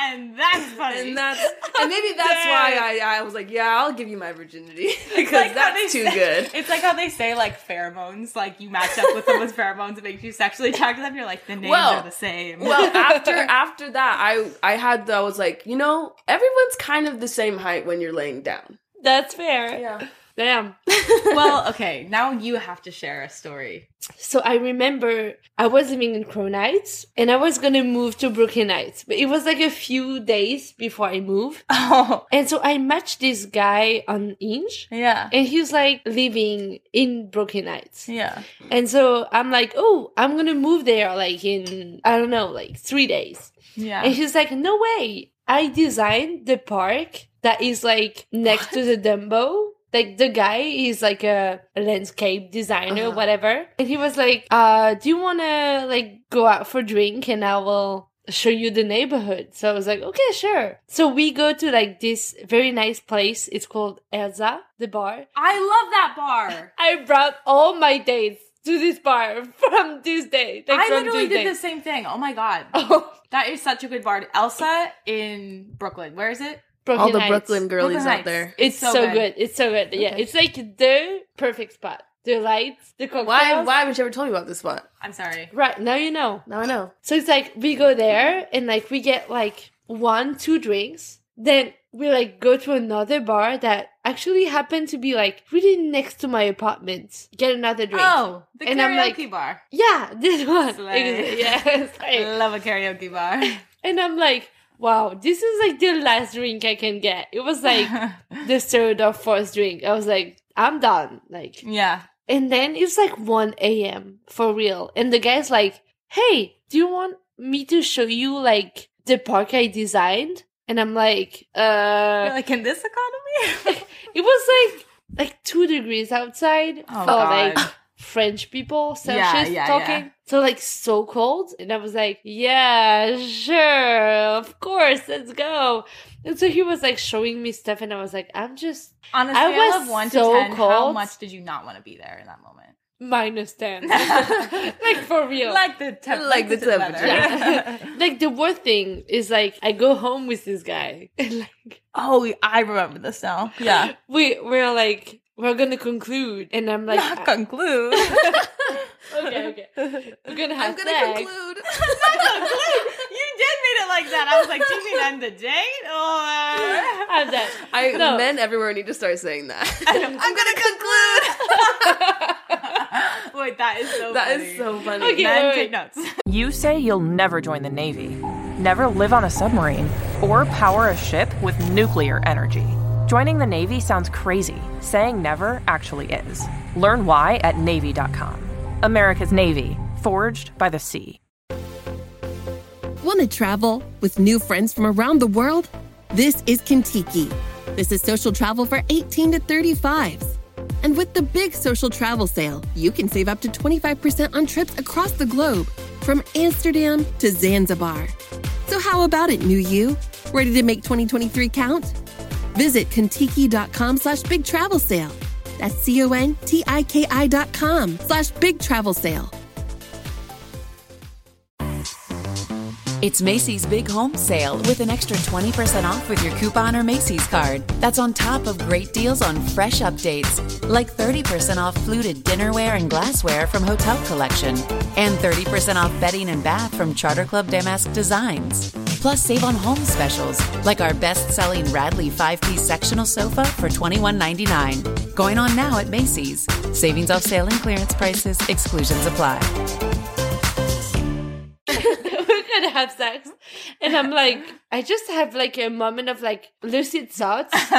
[SPEAKER 8] and that's funny.
[SPEAKER 7] and that's and maybe that's why I, I was like, yeah, I'll give you my virginity because
[SPEAKER 8] like
[SPEAKER 7] that's too
[SPEAKER 8] say-
[SPEAKER 7] good.
[SPEAKER 8] It's like how they say like pheromones, like you match up with someone's pheromones, it makes you sexually attracted to them. You're like the names
[SPEAKER 7] Well,
[SPEAKER 8] are the same.
[SPEAKER 7] Well, after after that, I I had the, I was like, you know, everyone's kind of the same height when you're laying down.
[SPEAKER 6] That's fair.
[SPEAKER 7] Yeah.
[SPEAKER 6] Damn.
[SPEAKER 8] well, okay. Now you have to share a story.
[SPEAKER 6] So I remember I was living in Crown Heights and I was gonna move to Brooklyn Heights, but it was like a few days before I moved.
[SPEAKER 8] Oh,
[SPEAKER 6] And so I matched this guy on Hinge
[SPEAKER 8] yeah,
[SPEAKER 6] and he was like living in Brooklyn Heights.
[SPEAKER 8] yeah.
[SPEAKER 6] And so I'm like, oh, I'm gonna move there like in, I don't know, like three days.
[SPEAKER 8] Yeah.
[SPEAKER 6] And he's like, no way. I designed the park that is like next to the Dumbo. Like the guy is like a landscape designer,
[SPEAKER 7] Uh-huh.
[SPEAKER 6] whatever. And he was like, uh, do you wanna like go out for drink and I will show you the neighborhood? So I was like, okay, sure. So we go to like this very nice place. It's called Elsa, the bar.
[SPEAKER 8] I love that bar.
[SPEAKER 6] I brought all my dates to this bar from Tuesday. Like
[SPEAKER 8] I
[SPEAKER 6] from
[SPEAKER 8] literally
[SPEAKER 6] Tuesday.
[SPEAKER 8] did the same thing. Oh my god.
[SPEAKER 6] Oh,
[SPEAKER 8] That is such a good bar. Elsa in Brooklyn. Where is it?
[SPEAKER 6] Brooklyn
[SPEAKER 7] All the
[SPEAKER 6] Heights.
[SPEAKER 7] Brooklyn girlies
[SPEAKER 8] Brooklyn
[SPEAKER 7] out there.
[SPEAKER 6] It's, so, good. It's so good. Yeah,
[SPEAKER 7] Okay.
[SPEAKER 6] it's like the perfect spot. The lights, the cocktails.
[SPEAKER 7] Why? Why haven't you ever told me about this spot?
[SPEAKER 8] I'm sorry.
[SPEAKER 6] Right now you know.
[SPEAKER 7] Now I know.
[SPEAKER 6] So it's like we go there and like we get like one, two drinks. Then we like go to another bar that actually happened to be like really next to my apartment. Get another drink.
[SPEAKER 8] Oh, the
[SPEAKER 6] And
[SPEAKER 8] karaoke
[SPEAKER 6] I'm like-
[SPEAKER 8] bar.
[SPEAKER 6] Yeah, this one.
[SPEAKER 8] Slay.
[SPEAKER 6] Yes.
[SPEAKER 8] I love a karaoke bar.
[SPEAKER 6] And I'm like, wow, this is like the last drink I can get. It was like the third or fourth drink. I was like, I'm done. Like,
[SPEAKER 8] yeah.
[SPEAKER 6] and then it's like 1 a.m. for real. And the guy's like, hey, do you want me to show you like the park I designed? And I'm like, uh,
[SPEAKER 8] You're like in this economy?
[SPEAKER 6] it was like, like two degrees outside
[SPEAKER 8] Oh,
[SPEAKER 6] for
[SPEAKER 8] God.
[SPEAKER 6] like French people,
[SPEAKER 8] Yeah,
[SPEAKER 6] Celsius
[SPEAKER 8] yeah,
[SPEAKER 6] talking.
[SPEAKER 8] yeah.
[SPEAKER 6] So like so cold. And I was like, yeah, sure, of course, let's go. And so he was like showing me stuff and I was like, I'm just
[SPEAKER 8] On a
[SPEAKER 6] I
[SPEAKER 8] scale
[SPEAKER 6] was
[SPEAKER 8] of one
[SPEAKER 6] so
[SPEAKER 8] to ten, how much did you not want to be there in that moment?
[SPEAKER 6] minus 10. like for real.
[SPEAKER 8] Like the temp-
[SPEAKER 7] Like the temperature.
[SPEAKER 6] Yeah. like the worst thing is like I go home with this guy and like
[SPEAKER 8] oh, I remember this now. Yeah.
[SPEAKER 6] we we're like we're gonna conclude and I'm like
[SPEAKER 8] Not conclude.
[SPEAKER 6] Okay okay we're gonna have
[SPEAKER 7] I'm gonna
[SPEAKER 6] sex.
[SPEAKER 7] conclude.
[SPEAKER 8] you did mean it like that. I was like, do you mean end the date or?
[SPEAKER 6] Have that.
[SPEAKER 7] I
[SPEAKER 6] No.
[SPEAKER 7] men everywhere need to start saying that. I'm gonna conclude.
[SPEAKER 8] Wait, that is so.
[SPEAKER 7] That
[SPEAKER 8] funny.
[SPEAKER 7] is so funny.
[SPEAKER 6] Okay,
[SPEAKER 8] Men
[SPEAKER 6] wait,
[SPEAKER 8] take notes.
[SPEAKER 10] You say you'll never join the Navy, never live on a submarine, or power a ship with nuclear energy. Joining the Navy sounds crazy. Saying never actually is. Learn why at Navy.com. America's Navy, forged by the sea.
[SPEAKER 11] Want to travel with new friends from around the world? This is Contiki. This is social travel for 18 to 35s. And with the big social travel sale, you can save up to 25% on trips across the globe, from Amsterdam to Zanzibar. So, how about it, new you? Ready to make 2023 count? Visit Contiki.com slash big travel sale. That's C O N T I K I dot com slash big travel sale.
[SPEAKER 12] It's Macy's Big Home Sale with an extra 20% off with your coupon or Macy's card. That's on top of great deals on fresh updates, like 30% off fluted dinnerware and glassware from Hotel Collection, and 30% off bedding and bath from Charter Club Damask Designs. Plus, save on home specials, like our best selling Radley five piece sectional sofa for $21.99. Going on now at Macy's. Savings off sale and clearance prices, exclusions apply.
[SPEAKER 6] have sex and i'm like i just have like a moment of like lucid thoughts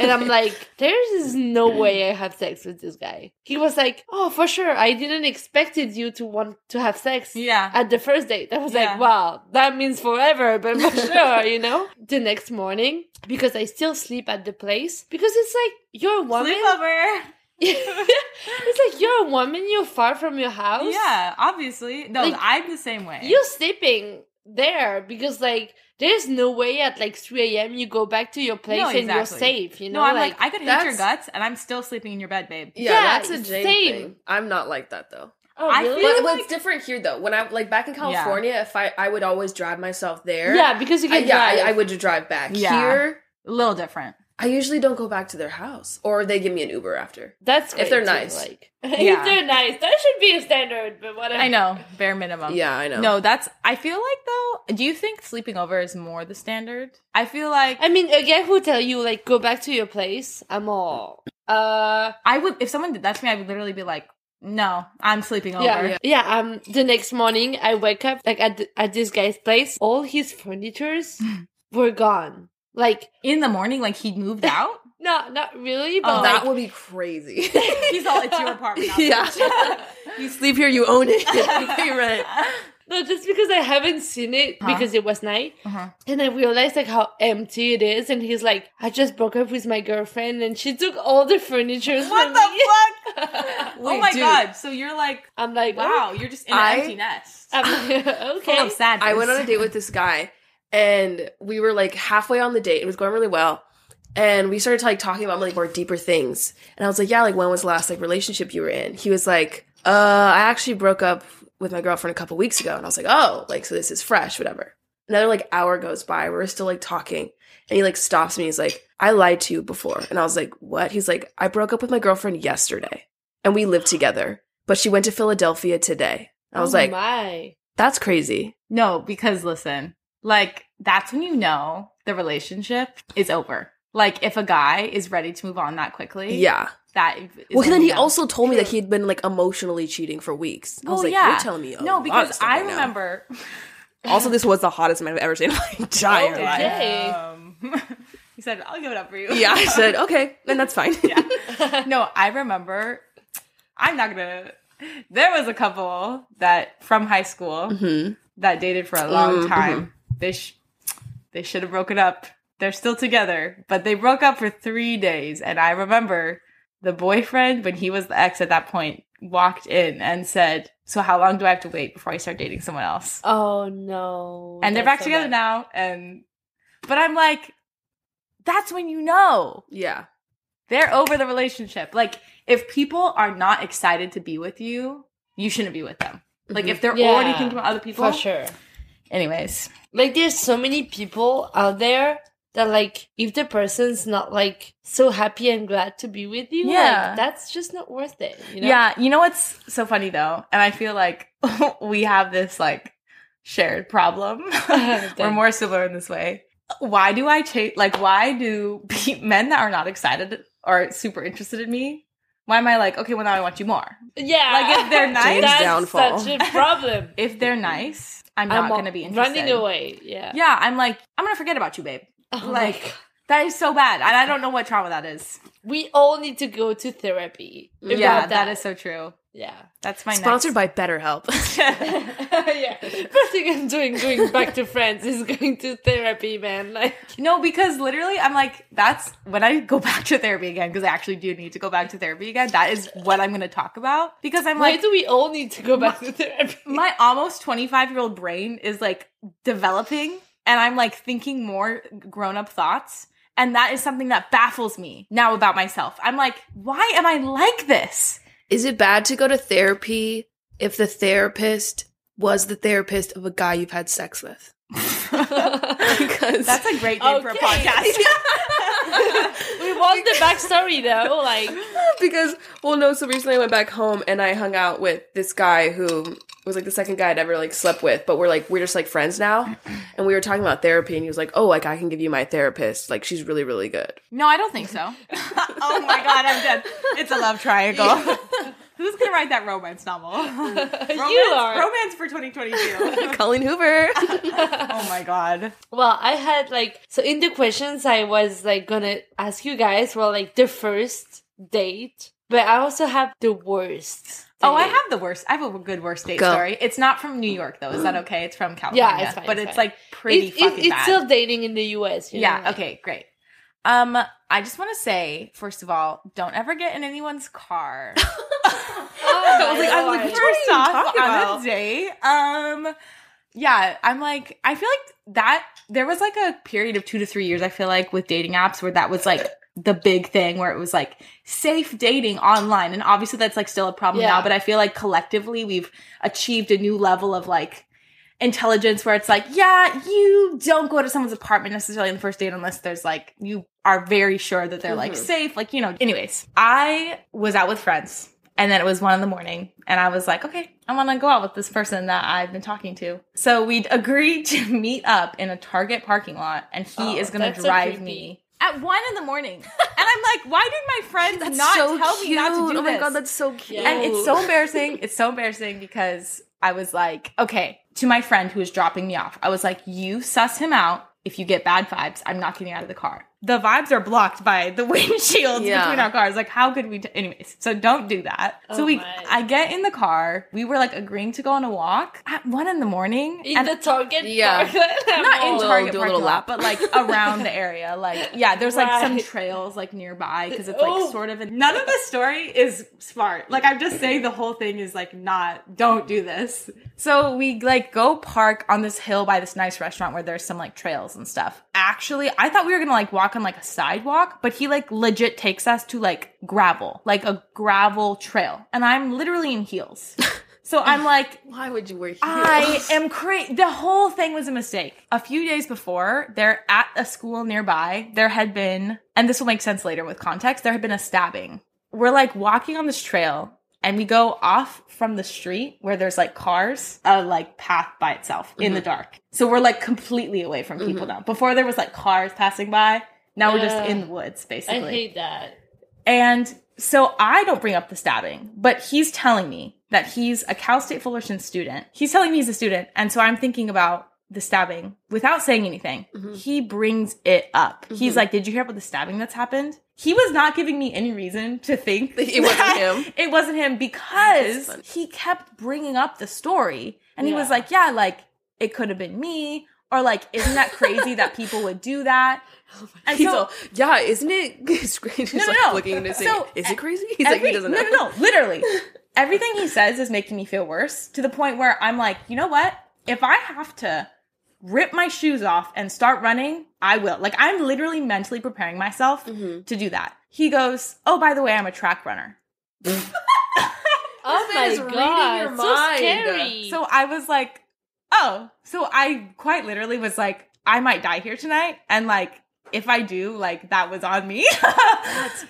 [SPEAKER 6] and i'm like there is no way i have sex with this guy he was like oh for sure i didn't expected you to want to have sex
[SPEAKER 8] Yeah.
[SPEAKER 6] at the first date i was
[SPEAKER 8] Yeah.
[SPEAKER 6] like wow that means forever but for sure you know the next morning because i still sleep at the place because it's like you're a woman
[SPEAKER 8] Sleepover.
[SPEAKER 6] it's like you're a woman you're far from your house
[SPEAKER 8] Yeah, obviously. No,
[SPEAKER 6] Like,
[SPEAKER 8] I'm the same way.
[SPEAKER 6] you're sleeping there because like there's no way at like 3 a.m. you go back to your place
[SPEAKER 8] No,
[SPEAKER 6] and you're safe, you know?
[SPEAKER 8] no, I'm like, I could hit your guts, and I'm still sleeping in your bed, babe.
[SPEAKER 7] Yeah,
[SPEAKER 6] Yeah,
[SPEAKER 7] that's a Jane
[SPEAKER 6] same.
[SPEAKER 7] thing. I'm not like that though.
[SPEAKER 6] oh,
[SPEAKER 8] I
[SPEAKER 6] really?
[SPEAKER 8] feel
[SPEAKER 7] But
[SPEAKER 8] like-
[SPEAKER 7] what's different here though, when I like back in California, if I I would always drive myself there.
[SPEAKER 6] yeah, because you
[SPEAKER 7] I,
[SPEAKER 6] can
[SPEAKER 7] yeah, I. I would drive back.
[SPEAKER 8] Yeah.
[SPEAKER 7] Here,
[SPEAKER 8] A little different.
[SPEAKER 7] I usually don't go back to their house, or they give me an Uber after.
[SPEAKER 6] That's
[SPEAKER 7] if they're
[SPEAKER 6] great, too,
[SPEAKER 7] nice.
[SPEAKER 6] Like,
[SPEAKER 8] Yeah.
[SPEAKER 6] if they're nice, that should be a standard. But whatever.
[SPEAKER 8] I know, bare minimum.
[SPEAKER 7] Yeah, I know.
[SPEAKER 8] No, that's. I feel like though. Do you think sleeping over is more the standard? I feel like
[SPEAKER 6] I mean, a guy who tell you like go back to your place, I'm all. Uh,
[SPEAKER 8] I would. If someone did that to me, I would literally be like, "No, I'm sleeping over."
[SPEAKER 6] yeah, yeah. Um, the next morning I wake up like at the, at this guy's place, all his furnitures were gone. Like
[SPEAKER 8] In the morning, like he moved out.
[SPEAKER 6] no, not really, but
[SPEAKER 8] Oh,
[SPEAKER 6] like,
[SPEAKER 7] that would be crazy.
[SPEAKER 8] He's all, "It's your apartment." now,
[SPEAKER 7] yeah, you sleep here, you own it. you pay rent.
[SPEAKER 6] No, just because I haven't seen it
[SPEAKER 8] Huh?
[SPEAKER 6] because it was night.
[SPEAKER 8] Uh-huh.
[SPEAKER 6] And I realized like how empty it is. And he's like, I just broke up with my girlfriend and she took all the furniture.
[SPEAKER 8] What
[SPEAKER 6] from
[SPEAKER 8] the
[SPEAKER 6] me.
[SPEAKER 8] fuck? oh my
[SPEAKER 7] dude.
[SPEAKER 8] god! So you're like,
[SPEAKER 6] I'm like,
[SPEAKER 8] wow, you're just in an
[SPEAKER 7] I-
[SPEAKER 8] empty nest.
[SPEAKER 6] I'm like, okay.
[SPEAKER 8] Full of sadness.
[SPEAKER 7] I went on a date with this guy, and we were like halfway on the date. It was going really well, and we started like talking about like more deeper things. And I was like, "Yeah, like when was the last like relationship you were in?" He was like, "Uh, I actually broke up with my girlfriend a couple weeks ago." And I was like, "Oh, like so this is fresh, whatever." Another like hour goes by. We're still like talking, and he like stops me. He's like, "I lied to you before," and I was like, "What?" He's like, "I broke up with my girlfriend yesterday, and we lived together, but she went to Philadelphia today." I was
[SPEAKER 6] Oh
[SPEAKER 7] like,
[SPEAKER 6] my.
[SPEAKER 7] "That's crazy."
[SPEAKER 8] No, because listen, like that's when you know the relationship is over. Like if a guy is ready to move on that quickly,
[SPEAKER 7] Yeah.
[SPEAKER 8] that. Is
[SPEAKER 7] Well, then he
[SPEAKER 8] know.
[SPEAKER 7] also told me that he had been like emotionally cheating for weeks. I was like,
[SPEAKER 8] yeah.
[SPEAKER 7] you're telling me
[SPEAKER 8] no, because I
[SPEAKER 7] right
[SPEAKER 8] remember.
[SPEAKER 7] Also, this was the hottest man I've ever seen in my entire life.
[SPEAKER 6] Okay.
[SPEAKER 8] Um, he said, "I'll give it up for you."
[SPEAKER 7] Yeah, I said okay, then that's fine.
[SPEAKER 8] yeah. No, I remember. I'm not gonna. There was a couple that from high school
[SPEAKER 7] Mhm.
[SPEAKER 8] that dated for a long
[SPEAKER 7] Mhm.
[SPEAKER 8] time. They sh- they should have broken up. They're still together, but they broke up for three days. And I remember the boyfriend, when he was the ex at that point, walked in and said, "So how long do I have to wait before I start dating someone else?"
[SPEAKER 6] Oh no.
[SPEAKER 8] and they're back
[SPEAKER 6] so
[SPEAKER 8] together
[SPEAKER 6] bad.
[SPEAKER 8] now. And but I'm like, that's when you know
[SPEAKER 7] Yeah.
[SPEAKER 8] they're over the relationship. Like if people are not excited to be with you, you shouldn't be with them. Like if mm-hmm. they're already thinking about other people,
[SPEAKER 6] For sure.
[SPEAKER 8] Anyways,
[SPEAKER 6] Like there's so many people out there that like if the person's not like so happy and glad to be with you,
[SPEAKER 8] Yeah.
[SPEAKER 6] like that's just not worth it. You know?
[SPEAKER 8] yeah, you know what's so funny though, and I feel like we have this like shared problem. We're more similar in this way. Why do I chase? Like, why do pe- men that are not excited or super interested in me? Why am I like, okay, well now I want you more?
[SPEAKER 6] Yeah.
[SPEAKER 8] Like if they're nice,
[SPEAKER 6] That's
[SPEAKER 7] downfall.
[SPEAKER 6] such a problem.
[SPEAKER 8] if they're nice, I'm not
[SPEAKER 6] I'm
[SPEAKER 8] gonna be interested.
[SPEAKER 6] running away. Yeah.
[SPEAKER 8] Yeah, I'm like, I'm gonna forget about you, babe.
[SPEAKER 6] Oh
[SPEAKER 8] like that is so bad, and I don't know what trauma that is.
[SPEAKER 6] We all need to go to therapy.
[SPEAKER 8] yeah,
[SPEAKER 6] about
[SPEAKER 8] that is so true.
[SPEAKER 6] Yeah.
[SPEAKER 8] That's my
[SPEAKER 7] Sponsored
[SPEAKER 8] next-
[SPEAKER 7] by BetterHelp.
[SPEAKER 6] yeah. First thing I'm doing going back to France is going to therapy, man. Like
[SPEAKER 8] No, because literally, I'm like, that's when I go back to therapy again, because I actually do need to go back to therapy again. That is what I'm going to talk about. Because I'm
[SPEAKER 6] why
[SPEAKER 8] like, Why
[SPEAKER 6] do we all need to go back to therapy?
[SPEAKER 8] my almost 25 year old brain is like developing, and I'm like thinking more grown up thoughts. And that is something that baffles me now about myself. I'm like, why am I like this?
[SPEAKER 7] Is it bad to go to therapy if the therapist was the therapist of a guy you've had sex with? because
[SPEAKER 8] That's a great name for a podcast.
[SPEAKER 6] we want the backstory though. Like
[SPEAKER 7] because well no so recently i went back home and i hung out with this guy who was like the second guy i'd ever like slept with but we're like we're just like friends now and we were talking about therapy and he was like oh like i can give you my therapist like she's really really good
[SPEAKER 8] No, I don't think so. oh my god, I'm dead. It's a love triangle. Who's gonna write that romance novel? romance,
[SPEAKER 6] you are.
[SPEAKER 8] romance for 2022.
[SPEAKER 7] colleen hoover
[SPEAKER 8] oh my god.
[SPEAKER 6] Well, I had like so in the questions I was like gonna ask you guys were like the first date, but I also have the worst.
[SPEAKER 8] Oh, I have the worst. I have a good worst date
[SPEAKER 7] Go.
[SPEAKER 8] story. It's not from New York though. Is that okay? It's from California.
[SPEAKER 6] Yeah, it's fine,
[SPEAKER 8] But
[SPEAKER 6] it's
[SPEAKER 8] it's like pretty
[SPEAKER 6] It- it-
[SPEAKER 8] fucking
[SPEAKER 6] it's
[SPEAKER 8] bad.
[SPEAKER 6] still dating in the US. You know?
[SPEAKER 8] yeah. Okay. Great. Um, I just want to say, first of all, don't ever get in anyone's car.
[SPEAKER 6] Oh,
[SPEAKER 7] I was like- I was like,
[SPEAKER 6] my
[SPEAKER 7] what
[SPEAKER 6] lord.
[SPEAKER 7] are you talking
[SPEAKER 8] on a date. Um, yeah, I'm like, I feel like that there was like a period of two to three years. I feel like with dating apps where that was like the big thing, where it was like safe dating online, and obviously that's like still a problem
[SPEAKER 6] Yeah.
[SPEAKER 8] now. But I feel like collectively we've achieved a new level of like intelligence where it's like, yeah, you don't go to someone's apartment necessarily on the first date unless there's like you are very sure that they're like
[SPEAKER 7] Mhm.
[SPEAKER 8] safe, like you know. Anyways, I was out with friends. And then it was one in the morning, and I was like, okay, I want to go out with this person that I've been talking to. So we'd agreed to meet up in a Target parking lot, and he
[SPEAKER 6] Oh,
[SPEAKER 8] is going to
[SPEAKER 6] so
[SPEAKER 8] drive me at one in the morning. and I'm like, why did my friends not tell me not to do
[SPEAKER 7] oh my god that's so cute
[SPEAKER 8] And it's so embarrassing. It's so embarrassing because I was like, okay, to my friend who was dropping me off, I was like, you suss him out. If you get bad vibes, I'm not getting out of the car. The vibes are blocked by the windshields
[SPEAKER 7] Yeah.
[SPEAKER 8] between our cars. Like, how could we? T- Anyways, so don't do that. so
[SPEAKER 6] Oh
[SPEAKER 8] we,
[SPEAKER 6] my.
[SPEAKER 8] I get in the car. We were like agreeing to go on a walk at one in the morning.
[SPEAKER 6] In the Target
[SPEAKER 7] Yeah.
[SPEAKER 8] not in
[SPEAKER 7] We'll
[SPEAKER 8] Target
[SPEAKER 7] do a
[SPEAKER 8] parking
[SPEAKER 7] little
[SPEAKER 8] lot,
[SPEAKER 7] lap.
[SPEAKER 8] but like around the area. Like, yeah, there's like some trails like nearby because it's like
[SPEAKER 6] Oh.
[SPEAKER 8] sort of. In- None of the story is smart. Like, I'm just saying the whole thing is like not. Don't do this. So we like go park on this hill by this nice restaurant where there's some like trails and stuff. Actually, I thought we were gonna like walk on like a sidewalk, but he like legit takes us to like gravel, like a gravel trail, and I'm literally in heels. So I'm like,
[SPEAKER 7] Why would you wear heels?
[SPEAKER 8] I am crazy. The whole thing was a mistake. A few days before, they're at a school nearby. There had been, and this will make sense later with context, there had been a stabbing. We're like walking on this trail and we go off from the street where there's like cars, a like path by itself in the mm-hmm. dark. So we're like completely away from people mm-hmm. now. Before there was like cars passing by. Now we're just in the woods, basically.
[SPEAKER 6] I hate that.
[SPEAKER 8] And so I don't bring up the stabbing, but he's telling me that he's a Cal State Fullerton student. He's telling me he's a student. And so I'm thinking about the stabbing without saying anything. He brings it up. He's like, Did you hear about the stabbing that's happened? He was not giving me any reason to think that
[SPEAKER 7] It wasn't him.
[SPEAKER 8] It wasn't him because he kept bringing up the story. And he was like, Yeah, like it could have been me. Or like, isn't that crazy that people would do that? And
[SPEAKER 7] He's
[SPEAKER 8] so-
[SPEAKER 7] all, yeah, isn't it? He's
[SPEAKER 8] no,
[SPEAKER 7] like
[SPEAKER 8] no.
[SPEAKER 7] looking at it saying,
[SPEAKER 8] So,
[SPEAKER 7] is it crazy? He's like, he doesn't know.
[SPEAKER 8] No, no, no. Literally. Everything he says is making me feel worse to the point where I'm like, you know what? If I have to rip my shoes off and start running, I will. Like, I'm literally mentally preparing myself
[SPEAKER 7] Mm-hmm.
[SPEAKER 8] to do that. He goes, Oh, by the way, I'm a track runner.
[SPEAKER 6] Oh my
[SPEAKER 7] is
[SPEAKER 6] god,
[SPEAKER 7] your
[SPEAKER 6] so scary.
[SPEAKER 8] So I was like, Oh. So I quite literally was like, I might die here tonight. And like, if I do, like that was on me.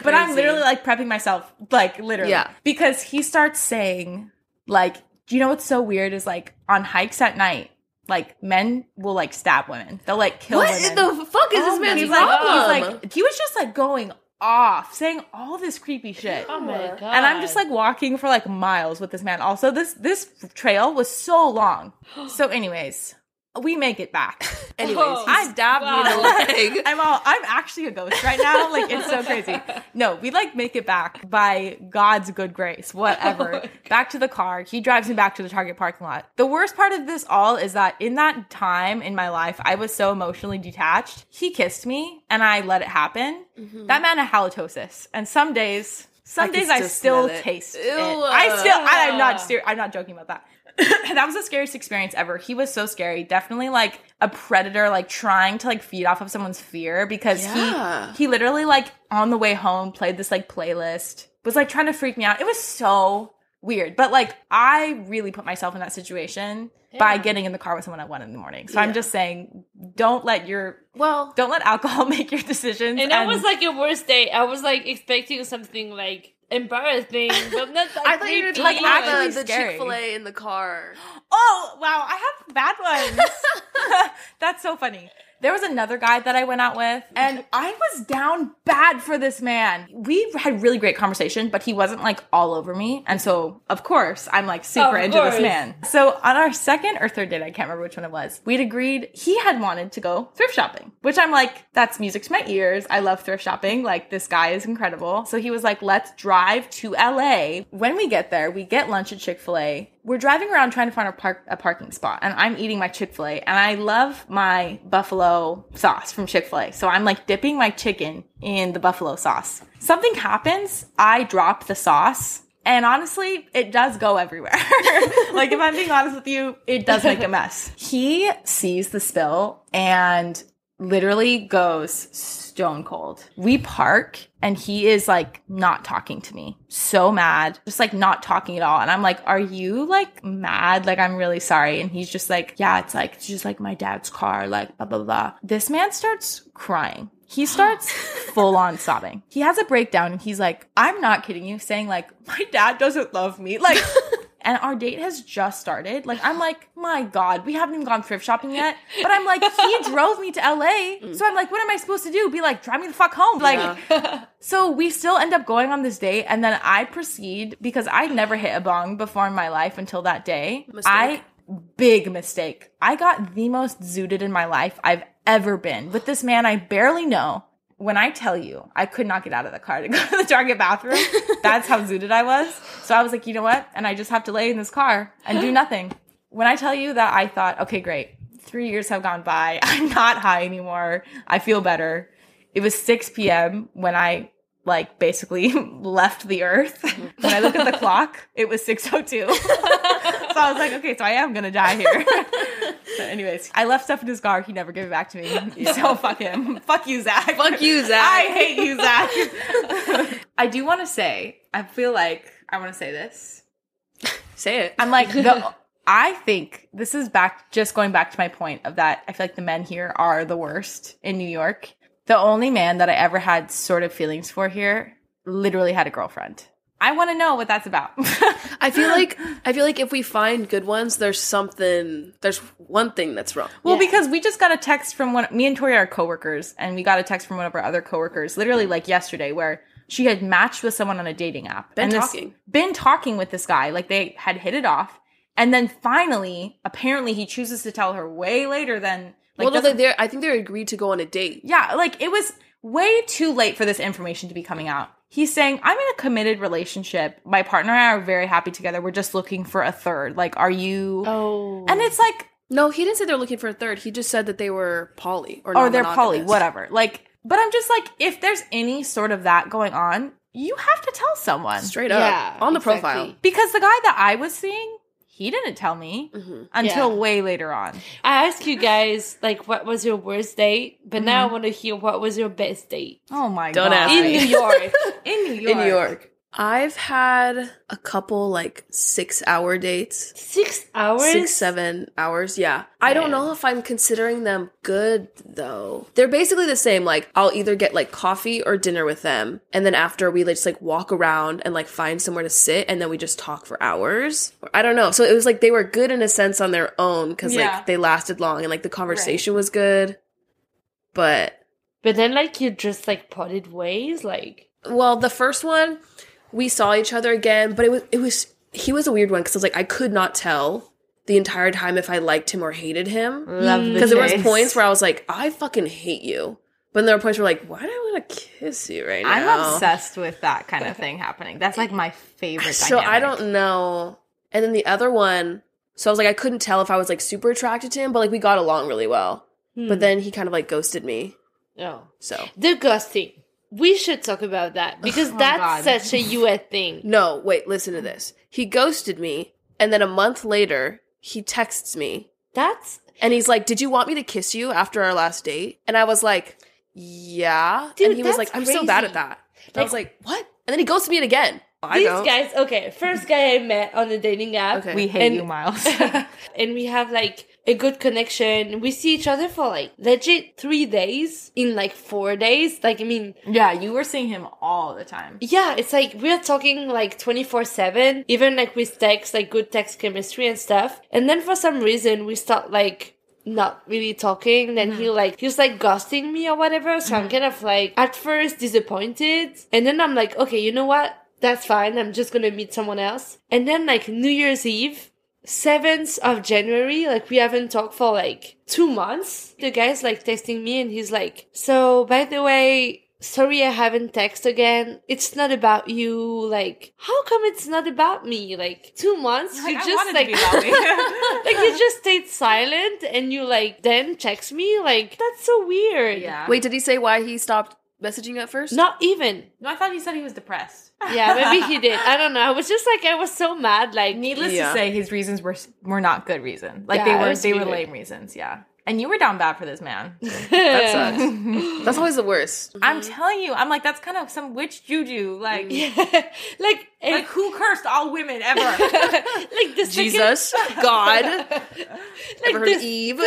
[SPEAKER 8] but I'm literally like prepping myself, like literally.
[SPEAKER 7] Yeah.
[SPEAKER 8] Because he starts saying, like, do you know what's so weird is like on hikes at night, like men will like stab women. They'll like kill
[SPEAKER 7] What
[SPEAKER 8] women.
[SPEAKER 7] the fuck is
[SPEAKER 8] Oh
[SPEAKER 7] this man's problem?
[SPEAKER 8] He's like, he was just like going off, saying all this creepy shit.
[SPEAKER 6] oh my god.
[SPEAKER 8] And I'm just like walking for like miles with this man. Also, this this trail was so long. So, anyways, we make it back.
[SPEAKER 7] Anyways,
[SPEAKER 6] Oh,
[SPEAKER 7] he stabbed me in the leg.
[SPEAKER 8] I'm all I'm actually a ghost right now. Like it's so crazy. No, we like make it back by God's good grace, whatever. back to the car. He drives me back to the Target parking lot. The worst part of this all is that in that time in my life, I was so emotionally detached. He kissed me and I let it happen. That man had halitosis. And some days some
[SPEAKER 7] Mm-hmm. I
[SPEAKER 8] days I
[SPEAKER 7] still it.
[SPEAKER 8] taste it. I still I, I'm not ser- I'm not joking about that. that was the scariest experience ever. He was so scary. Definitely like a predator, like trying to like feed off of someone's fear because
[SPEAKER 7] Yeah.
[SPEAKER 8] he he literally like on the way home played this like playlist, was like trying to freak me out. It was so weird. But like I really put myself in that situation by getting in the car with someone at one in the morning. So I'm just saying, don't let your
[SPEAKER 7] well,
[SPEAKER 8] don't let alcohol make your decisions.
[SPEAKER 6] and that was like your worst day. I was like expecting something like embarrassing, but not like
[SPEAKER 7] I thought you were talking
[SPEAKER 8] Like,
[SPEAKER 7] about the, the. Chick Fil A in the car.
[SPEAKER 8] Oh, wow, I have bad ones. That's so funny. There was another guy that I went out with, and I was down bad for this man. We had really great conversation, but he wasn't like all over me. And so, of course, I'm like super
[SPEAKER 6] Of
[SPEAKER 8] into
[SPEAKER 6] course.
[SPEAKER 8] this man. So, on our second or third date, I can't remember which one it was, we'd agreed he had wanted to go thrift shopping, which I'm like, that's music to my ears. I love thrift shopping. Like, this guy is incredible. So, he was like, let's drive to LA. When we get there, we get lunch at Chick fil A we're driving around trying to find a park a parking spot and I'm eating my Chick-fil-A and I love my buffalo sauce from Chick-fil-A. So I'm like dipping my chicken in the buffalo sauce. Something happens, I drop the sauce and honestly, it does go everywhere. like if I'm being honest with you, it does make a mess. He sees the spill and literally goes stone cold. We park and he is like not talking to me. So mad. Just like not talking at all. And I'm like, "Are you like mad? Like I'm really sorry." And he's just like, "Yeah, it's like it's just like my dad's car, like blah blah blah." This man starts crying. He starts full on sobbing. He has a breakdown and he's like, I'm not kidding you, saying like, my dad doesn't love me. Like, and our date has just started. Like, I'm like, my God, we haven't even gone thrift shopping yet. But I'm like, he drove me to LA. Mm. So I'm like, what am I supposed to do? Be like, drive me the fuck home. Like, so we still end up going on this date. And then I proceed because I never hit a bong before in my life until that day. I, big mistake. I got the most zooted in my life I've ever been with this man I barely know when I tell you I could not get out of the car to go to the Target bathroom, that's how zooted I was. So I was like, you know what? And I just have to lay in this car and do nothing. When I tell you that I thought, okay, great. Three years have gone by. I'm not high anymore. I feel better. It was 6 p.m. when I like basically left the earth. when I look at the clock, it was 602. so I was like, okay, so I am gonna die here. So anyways, I left stuff in his car. He never gave it back to me. So fuck him. Fuck you, Zach.
[SPEAKER 7] Fuck you, Zach.
[SPEAKER 8] I hate you, Zach. I do want to say, I feel like I want to say this.
[SPEAKER 7] Say it.
[SPEAKER 8] I'm like the. I think this is back, just going back to my point of that. I feel like the men here are the worst in New York. The only man that I ever had sort of feelings for here literally had a girlfriend. I want to know what that's about.
[SPEAKER 7] I feel like I feel like if we find good ones, there's something. There's one thing that's wrong.
[SPEAKER 8] Well, because we just got a text from one. Me and Tori are coworkers, and we got a text from one of our other coworkers, literally like yesterday, where she had matched with someone on a dating app.
[SPEAKER 7] Been
[SPEAKER 8] and this-
[SPEAKER 7] talking.
[SPEAKER 8] been talking with this guy. Like they had hit it off, and then finally, apparently, he chooses to tell her way later than. Like,
[SPEAKER 7] well, no, they they I think they agreed to go on a date.
[SPEAKER 8] yeah, like it was way too late for this information to be coming out. He's saying, I'm in a committed relationship. My partner and I are very happy together. We're just looking for a third. Like, are you?
[SPEAKER 6] Oh.
[SPEAKER 8] And it's like,
[SPEAKER 7] No, he didn't say they're looking for a third. He just said that they were poly or
[SPEAKER 8] or they're poly, whatever. Like, but I'm just like, if there's any sort of that going on, you have to tell someone.
[SPEAKER 7] Straight up
[SPEAKER 6] Yeah,
[SPEAKER 7] on the
[SPEAKER 6] exactly.
[SPEAKER 7] profile.
[SPEAKER 8] Because the guy that I was seeing, he didn't tell me
[SPEAKER 7] Mm-hmm.
[SPEAKER 8] until
[SPEAKER 6] Yeah.
[SPEAKER 8] way later on.
[SPEAKER 6] I asked you guys like what was your worst date, but now I want to hear what was your best date
[SPEAKER 8] Oh my
[SPEAKER 7] Don't
[SPEAKER 8] god.
[SPEAKER 7] ask
[SPEAKER 6] in
[SPEAKER 7] me.
[SPEAKER 6] New York.
[SPEAKER 8] In New York.
[SPEAKER 7] in New York. I've had a couple like six hour dates.
[SPEAKER 6] Six hours.
[SPEAKER 7] Six, seven hours. Yeah. I don't know if I'm considering them good though. They're basically the same. Like, I'll either get like coffee or dinner with them. And then after we like, just like walk around and like find somewhere to sit and then we just talk for hours. I don't know. So it was like they were good in a sense on their own because
[SPEAKER 8] Yeah.
[SPEAKER 7] like they lasted long and like the conversation was good. But
[SPEAKER 6] But then like you just like parted ways, like
[SPEAKER 7] Well, the first one, we saw each other again, but it was it was he was a weird one because I was like I could not tell the entire time if I liked him or hated him
[SPEAKER 8] Love the
[SPEAKER 7] because there was points where I was like I fucking hate you, but then there were points where like why do I want to kiss you right now?
[SPEAKER 8] I'm obsessed with that kind of thing happening. That's like my favorite.
[SPEAKER 7] So I don't know. And then the other one, so I was like I couldn't tell if I was like super attracted to him, but like we got along really well.
[SPEAKER 6] Hmm.
[SPEAKER 7] But then he kind of like ghosted me.
[SPEAKER 6] no.
[SPEAKER 7] So
[SPEAKER 6] The ghosting. We should talk about that because
[SPEAKER 8] Oh,
[SPEAKER 6] that's
[SPEAKER 8] God.
[SPEAKER 6] such a US thing.
[SPEAKER 7] No, wait, listen to this. He ghosted me, and then a month later, he texts me,
[SPEAKER 6] That's
[SPEAKER 7] and he's like, "Did you want me to kiss you after our last date?" And I was like, "Yeah."
[SPEAKER 6] Dude,
[SPEAKER 7] and he was like, "I'm so bad at that." And I was like, "What?" And then he ghosted me again. I
[SPEAKER 6] these
[SPEAKER 7] don't.
[SPEAKER 6] guys. Okay, first guy I met on the dating app.
[SPEAKER 7] Okay.
[SPEAKER 8] We hate
[SPEAKER 6] And-
[SPEAKER 8] you, Miles.
[SPEAKER 6] and we have like a good connection. We see each other for like legit three days in like four days. Like, I mean,
[SPEAKER 8] yeah, you were seeing him all the time.
[SPEAKER 6] yeah, it's like we're talking like 24 7, even like with text, like good text chemistry and stuff. And then for some reason, we start like not really talking. Then he mm-hmm. like, he was like ghosting me or whatever. So I'm mm-hmm. kind of like at first disappointed. And then I'm like, okay, you know what? That's fine. I'm just gonna meet someone else. And then like New Year's Eve, 7th of January, like we haven't talked for like two months. The guy's like texting me and he's like, so by the way, sorry I haven't texted again. It's not about you. Like, how come it's not about me? Like two months,
[SPEAKER 8] Like,
[SPEAKER 6] you
[SPEAKER 8] I
[SPEAKER 6] just like,
[SPEAKER 8] be about me.
[SPEAKER 6] like you just stayed silent and you like then text me. Like, that's so weird.
[SPEAKER 8] Yeah.
[SPEAKER 7] Wait, did he say why he stopped messaging at first?
[SPEAKER 6] Not even.
[SPEAKER 8] No, I thought he said he was depressed.
[SPEAKER 6] Yeah, maybe he did. I don't know. I was just like, I was so mad. Like,
[SPEAKER 8] Needless
[SPEAKER 7] Yeah.
[SPEAKER 8] to say, his reasons were were not good reasons. Like
[SPEAKER 6] Yeah,
[SPEAKER 8] they were
[SPEAKER 6] was
[SPEAKER 8] they were lame reasons. Yeah, and you were down bad for this man.
[SPEAKER 7] That sucks. That's always the worst.
[SPEAKER 8] I'm telling you, I'm like that's kind of some witch juju. Like,
[SPEAKER 6] like,
[SPEAKER 8] like who cursed all women ever?
[SPEAKER 6] like the second-
[SPEAKER 7] Jesus, God,
[SPEAKER 6] like
[SPEAKER 7] ever heard
[SPEAKER 6] the-
[SPEAKER 7] of Eve?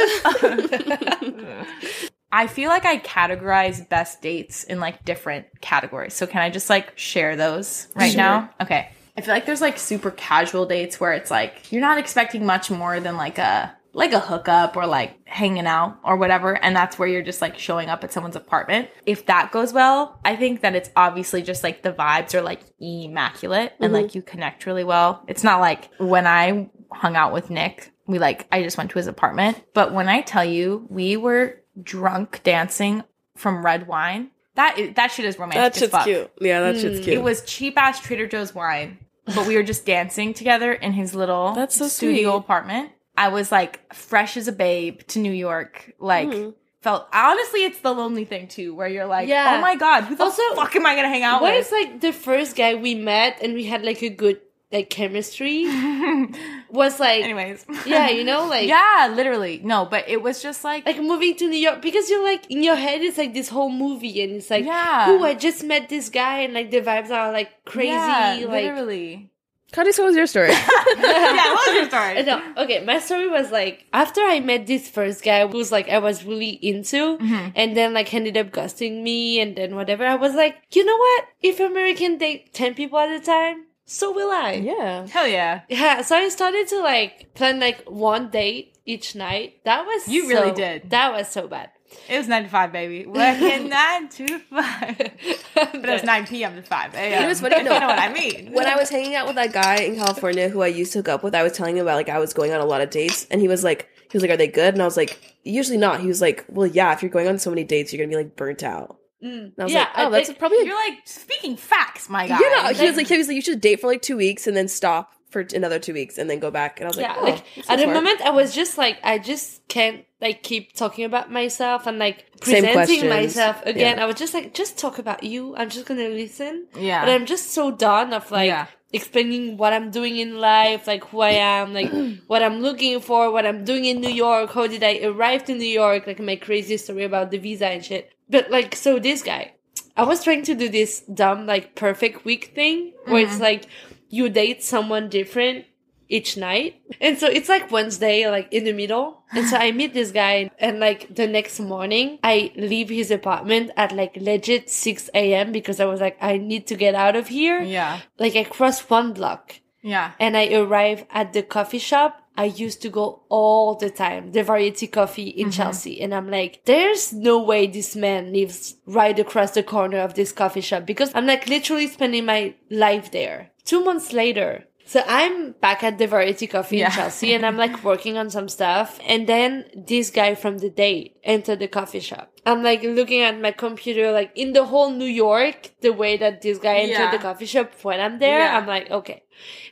[SPEAKER 8] I feel like I categorize best dates in like different categories. So can I just like share those right
[SPEAKER 7] Sure.
[SPEAKER 8] now? Okay. I feel like there's like super casual dates where it's like you're not expecting much more than like a like a hookup or like hanging out or whatever and that's where you're just like showing up at someone's apartment. If that goes well, I think that it's obviously just like the vibes are like immaculate and mm-hmm. like you connect really well. It's not like when I hung out with Nick, we like I just went to his apartment, but when I tell you we were drunk dancing from red wine That is, that shit is romantic.
[SPEAKER 7] That shit's cute. Yeah, that shit's cute.
[SPEAKER 8] It was cheap ass Trader Joe's wine, but we were just dancing together in his little
[SPEAKER 7] That's so
[SPEAKER 8] studio
[SPEAKER 7] sweet.
[SPEAKER 8] apartment. I was like fresh as a babe to New York. Like
[SPEAKER 7] Mm-hmm.
[SPEAKER 8] felt honestly, it's the lonely thing too, where you're like,
[SPEAKER 6] Yeah.
[SPEAKER 8] oh my god, who the
[SPEAKER 6] Also,
[SPEAKER 8] fuck am I gonna hang out
[SPEAKER 6] What
[SPEAKER 8] with?
[SPEAKER 6] is like the first guy we met and we had like a good like chemistry was like
[SPEAKER 8] Anyways,
[SPEAKER 6] yeah, you know, like
[SPEAKER 8] yeah, literally no, but it was just like
[SPEAKER 6] like moving to New York because you're like in your head it's like this whole movie and it's like
[SPEAKER 8] Yeah.
[SPEAKER 6] oh I just met this guy and like the vibes are like crazy
[SPEAKER 8] yeah,
[SPEAKER 6] like
[SPEAKER 8] literally.
[SPEAKER 7] Cuddy, what was your story?
[SPEAKER 8] yeah, what was your story?
[SPEAKER 6] no, okay, my story was like after I met this first guy who was like I was really into
[SPEAKER 8] Mm-hmm.
[SPEAKER 6] and then like ended up ghosting me and then whatever, I was like, you know what? If American date ten people at a time, so will I.
[SPEAKER 7] yeah.
[SPEAKER 8] Hell yeah.
[SPEAKER 6] Yeah, so I started to like plan like one date each night. That was
[SPEAKER 8] You really did.
[SPEAKER 6] That was so bad.
[SPEAKER 8] It was nine to five, baby. Working nine to five. But it was nine p.m. to five a.m.
[SPEAKER 7] It was what's funny? No.
[SPEAKER 8] you know what I mean.
[SPEAKER 7] when I was hanging out with that guy in California who I used to hook up with, I was telling him about like I was going on a lot of dates, and he was like, he was like, "Are they good?" And I was like, "Usually not." He was like, "Well, yeah. If you're going on so many dates, you're gonna be like burnt out." Mm. And I was
[SPEAKER 6] Yeah,
[SPEAKER 7] like, "Oh, that's
[SPEAKER 6] think-
[SPEAKER 7] probably."
[SPEAKER 8] You're like speaking facts, my guy.
[SPEAKER 7] yeah, he was like, he was like, you should date for like two weeks and then stop for another two weeks and then go back. And I was like,
[SPEAKER 6] yeah,
[SPEAKER 7] oh,
[SPEAKER 6] like at
[SPEAKER 7] is
[SPEAKER 6] the moment I was just like I just can't like keep talking about myself and like presenting myself again.
[SPEAKER 7] Yeah.
[SPEAKER 6] I was just like just talk about you. I'm just gonna listen.
[SPEAKER 8] Yeah.
[SPEAKER 6] But I'm just so done of like
[SPEAKER 8] Yeah.
[SPEAKER 6] explaining what I'm doing in life, like who I am, like what I'm looking for, what I'm doing in New York, how did I arrive to New York, like my crazy story about the visa and shit. But like so this guy, I was trying to do this dumb like perfect week thing where it's mm-hmm. like you date someone different each night. And so it's like Wednesday, like in the middle. And so I meet this guy and like the next morning I leave his apartment at like legit 6 a.m. because I was like, I need to get out of here.
[SPEAKER 8] Yeah.
[SPEAKER 6] Like I cross one block
[SPEAKER 8] Yeah.
[SPEAKER 6] and I arrive at the coffee shop I used to go all the time, the Variety Coffee in mm-hmm. Chelsea. And I'm like, there's no way this man lives right across the corner of this coffee shop because I'm like literally spending my life there. Two months later, so I'm back at the Variety Coffee
[SPEAKER 8] Yeah.
[SPEAKER 6] in Chelsea and I'm like working on some stuff. And then this guy from the date entered the coffee shop. I'm like looking at my computer, like in the whole New York, the way that this guy entered
[SPEAKER 8] Yeah.
[SPEAKER 6] the coffee shop when I'm there,
[SPEAKER 8] Yeah.
[SPEAKER 6] I'm like, okay.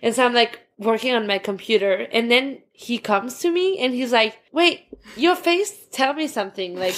[SPEAKER 6] And so I'm like working on my computer and then he comes to me and he's like, wait, your face, tell me something. Like,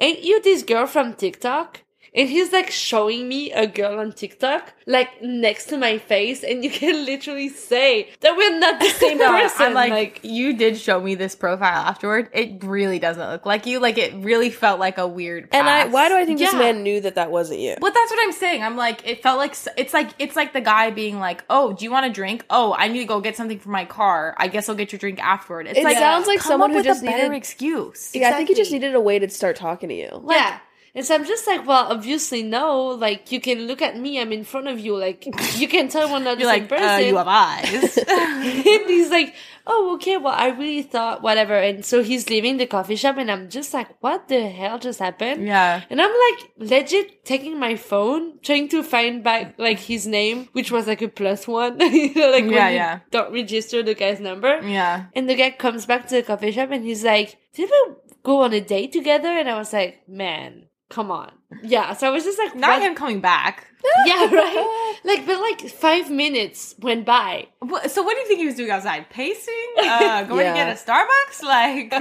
[SPEAKER 6] ain't you this girl from TikTok? And he's like showing me a girl on TikTok, like next to my face, and you can literally say that we're not the same
[SPEAKER 8] No,
[SPEAKER 6] person.
[SPEAKER 8] I'm like, you did show me this profile afterward. It really doesn't look like you. Like it really felt like a weird.
[SPEAKER 7] And I, why do I think this man knew that that wasn't you?
[SPEAKER 8] But that's what I'm saying. I'm like, it felt like it's like it's like the guy being like, "Oh, do you want a drink? Oh, I need to go get something for my car. I guess I'll get your drink afterward." It's
[SPEAKER 7] It
[SPEAKER 8] like
[SPEAKER 7] sounds like someone who just
[SPEAKER 8] a better
[SPEAKER 7] needed-
[SPEAKER 8] excuse.
[SPEAKER 7] Yeah, I think he just needed a way to start talking to you.
[SPEAKER 6] yeah. And so I'm just like, well, obviously no. Like you can look at me. I'm in front of you. Like you can tell we're not the
[SPEAKER 8] You're
[SPEAKER 6] same
[SPEAKER 8] like,
[SPEAKER 6] person.
[SPEAKER 8] uh, you have eyes.
[SPEAKER 6] and he's like, oh, okay, well, I really thought whatever. And so he's leaving the coffee shop, and I'm just like, what the hell just happened?
[SPEAKER 8] yeah.
[SPEAKER 6] And I'm like, legit taking my phone, trying to find back like his name, which was like a plus one, you know, like
[SPEAKER 8] Yeah, yeah.
[SPEAKER 6] don't register the guy's number.
[SPEAKER 8] Yeah.
[SPEAKER 6] And the guy comes back to the coffee shop, and he's like, did we go on a date together? And I was like, man. Come on. Yeah. So I was just like,
[SPEAKER 8] Not
[SPEAKER 6] what-
[SPEAKER 8] him coming back.
[SPEAKER 6] Yeah, right? Like, but like five minutes went by.
[SPEAKER 8] What- So what do you think he was doing outside? Pacing? Uh, going
[SPEAKER 7] Yeah.
[SPEAKER 8] to get a Starbucks? Like,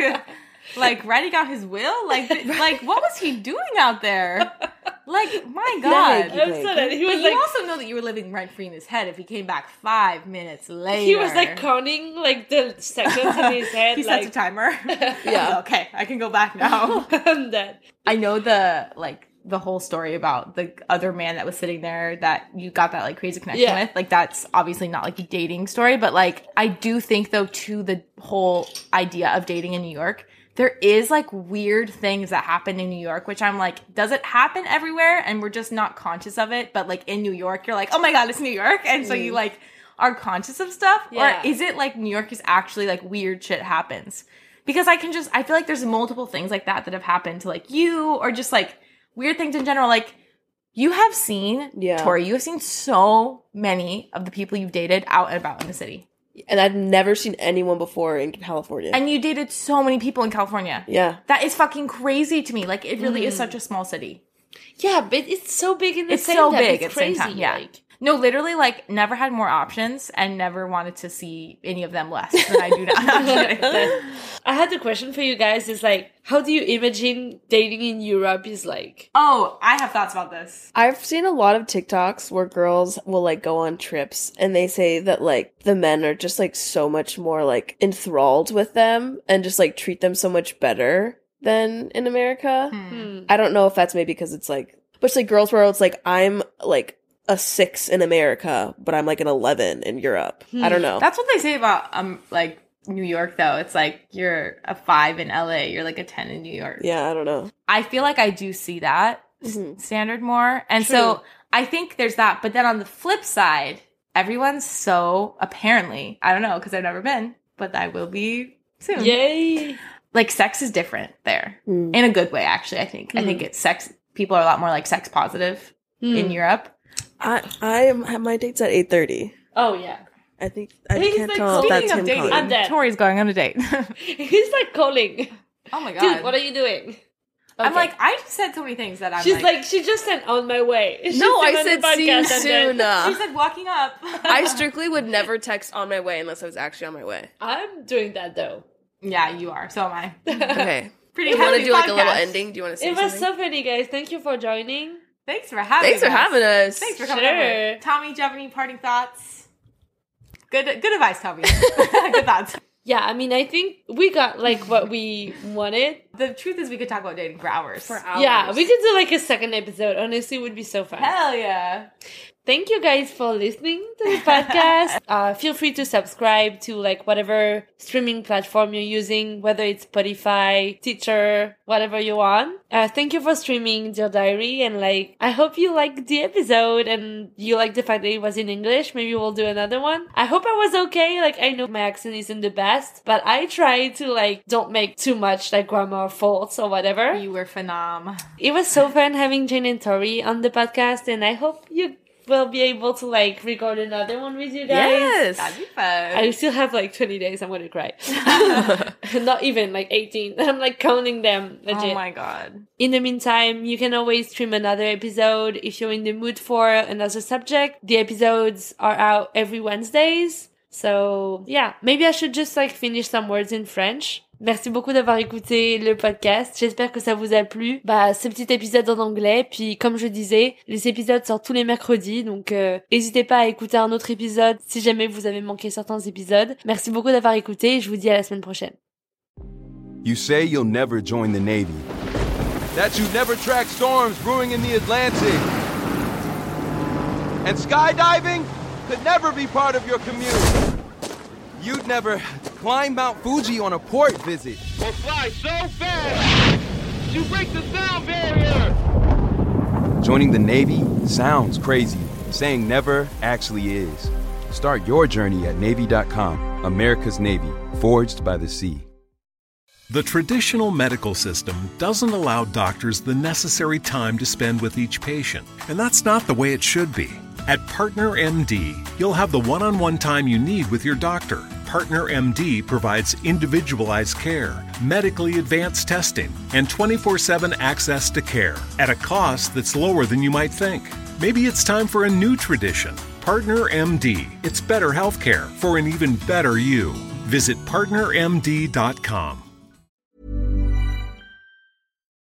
[SPEAKER 8] like writing out his will? Like, th- like what was he doing out there? Like, my God.
[SPEAKER 7] Thank you,
[SPEAKER 6] so
[SPEAKER 7] you.
[SPEAKER 6] that
[SPEAKER 8] But
[SPEAKER 6] was
[SPEAKER 8] you
[SPEAKER 6] like,
[SPEAKER 8] also know that you were living rent free in his head if he came back five minutes later.
[SPEAKER 6] he was like counting like the seconds in his head.
[SPEAKER 8] he
[SPEAKER 6] like,
[SPEAKER 8] sets a timer.
[SPEAKER 7] Yeah.
[SPEAKER 8] okay, I can go back now.
[SPEAKER 6] I'm dead.
[SPEAKER 8] I know the like the whole story about the other man that was sitting there that you got that like crazy connection
[SPEAKER 6] Yeah.
[SPEAKER 8] with. Like that's obviously not like a dating story, but like I do think though to the whole idea of dating in New York, there is like weird things that happen in New York, which I'm like, does it happen everywhere? And we're just not conscious of it. But like in New York, you're like, oh my god, it's New York, and so you mm. like are conscious of stuff,
[SPEAKER 6] Yeah.
[SPEAKER 8] or is it like New York is actually like weird shit happens? because I can just I feel like there's multiple things like that that have happened to like you or just like weird things in general. Like you have seen,
[SPEAKER 7] Yeah.
[SPEAKER 8] Tori, you have seen so many of the people you've dated out and about in the city,
[SPEAKER 7] And I've never seen anyone before in California.
[SPEAKER 8] and you dated so many people in California.
[SPEAKER 7] yeah.
[SPEAKER 8] That is fucking crazy to me. Like it really is mm. such a small city.
[SPEAKER 6] Yeah, but it's so big in the
[SPEAKER 8] it's
[SPEAKER 6] same
[SPEAKER 8] so
[SPEAKER 6] time.
[SPEAKER 8] big
[SPEAKER 6] It's
[SPEAKER 8] at the same
[SPEAKER 6] crazy.
[SPEAKER 8] time. Yeah.
[SPEAKER 6] like-
[SPEAKER 8] no, literally, like never had more options and never wanted to see any of them less than I do now.
[SPEAKER 6] I had a question for you guys. Is like, how do you imagine dating in Europe? Is like,
[SPEAKER 8] oh, I have thoughts about this.
[SPEAKER 13] I've seen a lot of TikToks where girls will like go on trips and they say that like the men are just like so much more like enthralled with them and just like treat them so much better than in America.
[SPEAKER 6] Hmm.
[SPEAKER 13] I don't know if that's maybe because it's like, but it's like girls where it's like I'm like a six in America, but I'm like an 11 in Europe. I don't know.
[SPEAKER 8] That's what they say about um like New York though. It's like you're a five in LA, you're like a ten in New York.
[SPEAKER 13] yeah, I don't know.
[SPEAKER 8] I feel like I do see that s-
[SPEAKER 13] Mhm.
[SPEAKER 8] standard more. And
[SPEAKER 6] True.
[SPEAKER 8] so I think there's that. But then on the flip side, everyone's so apparently, I don't know, because I've never been, but I will be soon.
[SPEAKER 6] yay!
[SPEAKER 8] Like sex is different there
[SPEAKER 13] Mm.
[SPEAKER 8] in a good way, actually. I think. I think it's sex, people are a lot more like sex positive in
[SPEAKER 6] Hmm.
[SPEAKER 8] Europe.
[SPEAKER 13] I I am have my dates at 8:30.
[SPEAKER 6] Oh yeah,
[SPEAKER 13] I think I
[SPEAKER 6] He's,
[SPEAKER 13] can't
[SPEAKER 6] like,
[SPEAKER 13] tell if
[SPEAKER 6] speaking
[SPEAKER 13] that's
[SPEAKER 6] of
[SPEAKER 13] him
[SPEAKER 6] dating,
[SPEAKER 13] calling.
[SPEAKER 6] I'm dead.
[SPEAKER 8] Tori's going on a date.
[SPEAKER 6] he's like calling.
[SPEAKER 8] oh my god.
[SPEAKER 6] Dude, what are you doing?
[SPEAKER 8] I'm
[SPEAKER 6] Okay.
[SPEAKER 8] like, I just said so many things that I'm
[SPEAKER 6] She's
[SPEAKER 8] like,
[SPEAKER 6] like, she just said on my way. She
[SPEAKER 13] No, I
[SPEAKER 6] on the
[SPEAKER 13] said see you
[SPEAKER 6] podcast and then-
[SPEAKER 13] soon.
[SPEAKER 8] she said walking up.
[SPEAKER 13] I strictly would never text on my way unless I was actually on my way.
[SPEAKER 6] I'm doing that though.
[SPEAKER 8] yeah, you are. So am I.
[SPEAKER 13] Okay.
[SPEAKER 8] Pretty
[SPEAKER 13] Do you want to
[SPEAKER 8] heavy
[SPEAKER 13] do like a little
[SPEAKER 8] podcast.
[SPEAKER 13] ending? Do you want to say
[SPEAKER 6] It was
[SPEAKER 13] something?
[SPEAKER 6] so funny, guys. Thank you for joining.
[SPEAKER 8] Thanks for having us.
[SPEAKER 13] Thanks for
[SPEAKER 8] us.
[SPEAKER 13] having us.
[SPEAKER 8] Thanks for coming
[SPEAKER 6] Sure.
[SPEAKER 8] over. Tommy, do you have any parting thoughts? Good good advice, Tommy. good thoughts.
[SPEAKER 6] Yeah, I mean, I think we got like what we wanted.
[SPEAKER 8] The truth is we could talk about dating for hours. For hours.
[SPEAKER 6] Yeah, we could do like a second episode. Honestly, it would be so fun.
[SPEAKER 8] Hell yeah.
[SPEAKER 6] Thank you guys for listening to the podcast. uh, feel free to subscribe to like whatever streaming platform you're using, whether it's Spotify, Deezer, whatever you want. Uh, thank you for streaming Dear Diary and like, I hope you liked the episode and you like the fact that it was in English. Maybe we'll do another one. I hope I was okay. Like, I know my accent isn't the best, but I try to like, don't make too much like grammar faults or whatever.
[SPEAKER 8] You were phenom.
[SPEAKER 6] It was so fun having Jane and Tori on the podcast, and I hope you will be able to like record another one with you guys.
[SPEAKER 13] Yes.
[SPEAKER 8] That'd be fun.
[SPEAKER 6] I still have like 20 days. I'm gonna cry. Not even like 18. I'm like counting them. Legit.
[SPEAKER 8] oh my god.
[SPEAKER 6] In the meantime, you can always stream another episode if you're in the mood for another subject. The episodes are out every Wednesdays. So, yeah, maybe I should just like finish some words in French. Merci beaucoup d'avoir écouté le podcast. J'espère que ça vous a plu. Bah, ce petit épisode en anglais. Puis, comme je disais, les épisodes sortent tous les mercredis. Donc, euh, n'hésitez pas à écouter un autre épisode si jamais vous avez manqué certains épisodes. Merci beaucoup d'avoir écouté. Je vous dis à la semaine prochaine.
[SPEAKER 2] You say you'll never join the Navy.
[SPEAKER 3] That you never track storms brewing in the Atlantic. And skydiving could never be part of your commute. You'd never climb Mount Fuji on a port visit.
[SPEAKER 4] Or fly so fast, you break the sound barrier.
[SPEAKER 2] Joining the Navy sounds crazy. Saying never actually is. Start your journey at Navy.com. America's Navy, forged by the sea.
[SPEAKER 14] The traditional medical system doesn't allow doctors the necessary time to spend with each patient, and that's not the way it should be. At Partner MD, you'll have the one on one time you need with your doctor. Partner MD provides individualized care, medically advanced testing, and 24 7 access to care at a cost that's lower than you might think. Maybe it's time for a new tradition. Partner MD. It's better healthcare for an even better you. Visit partnermd.com.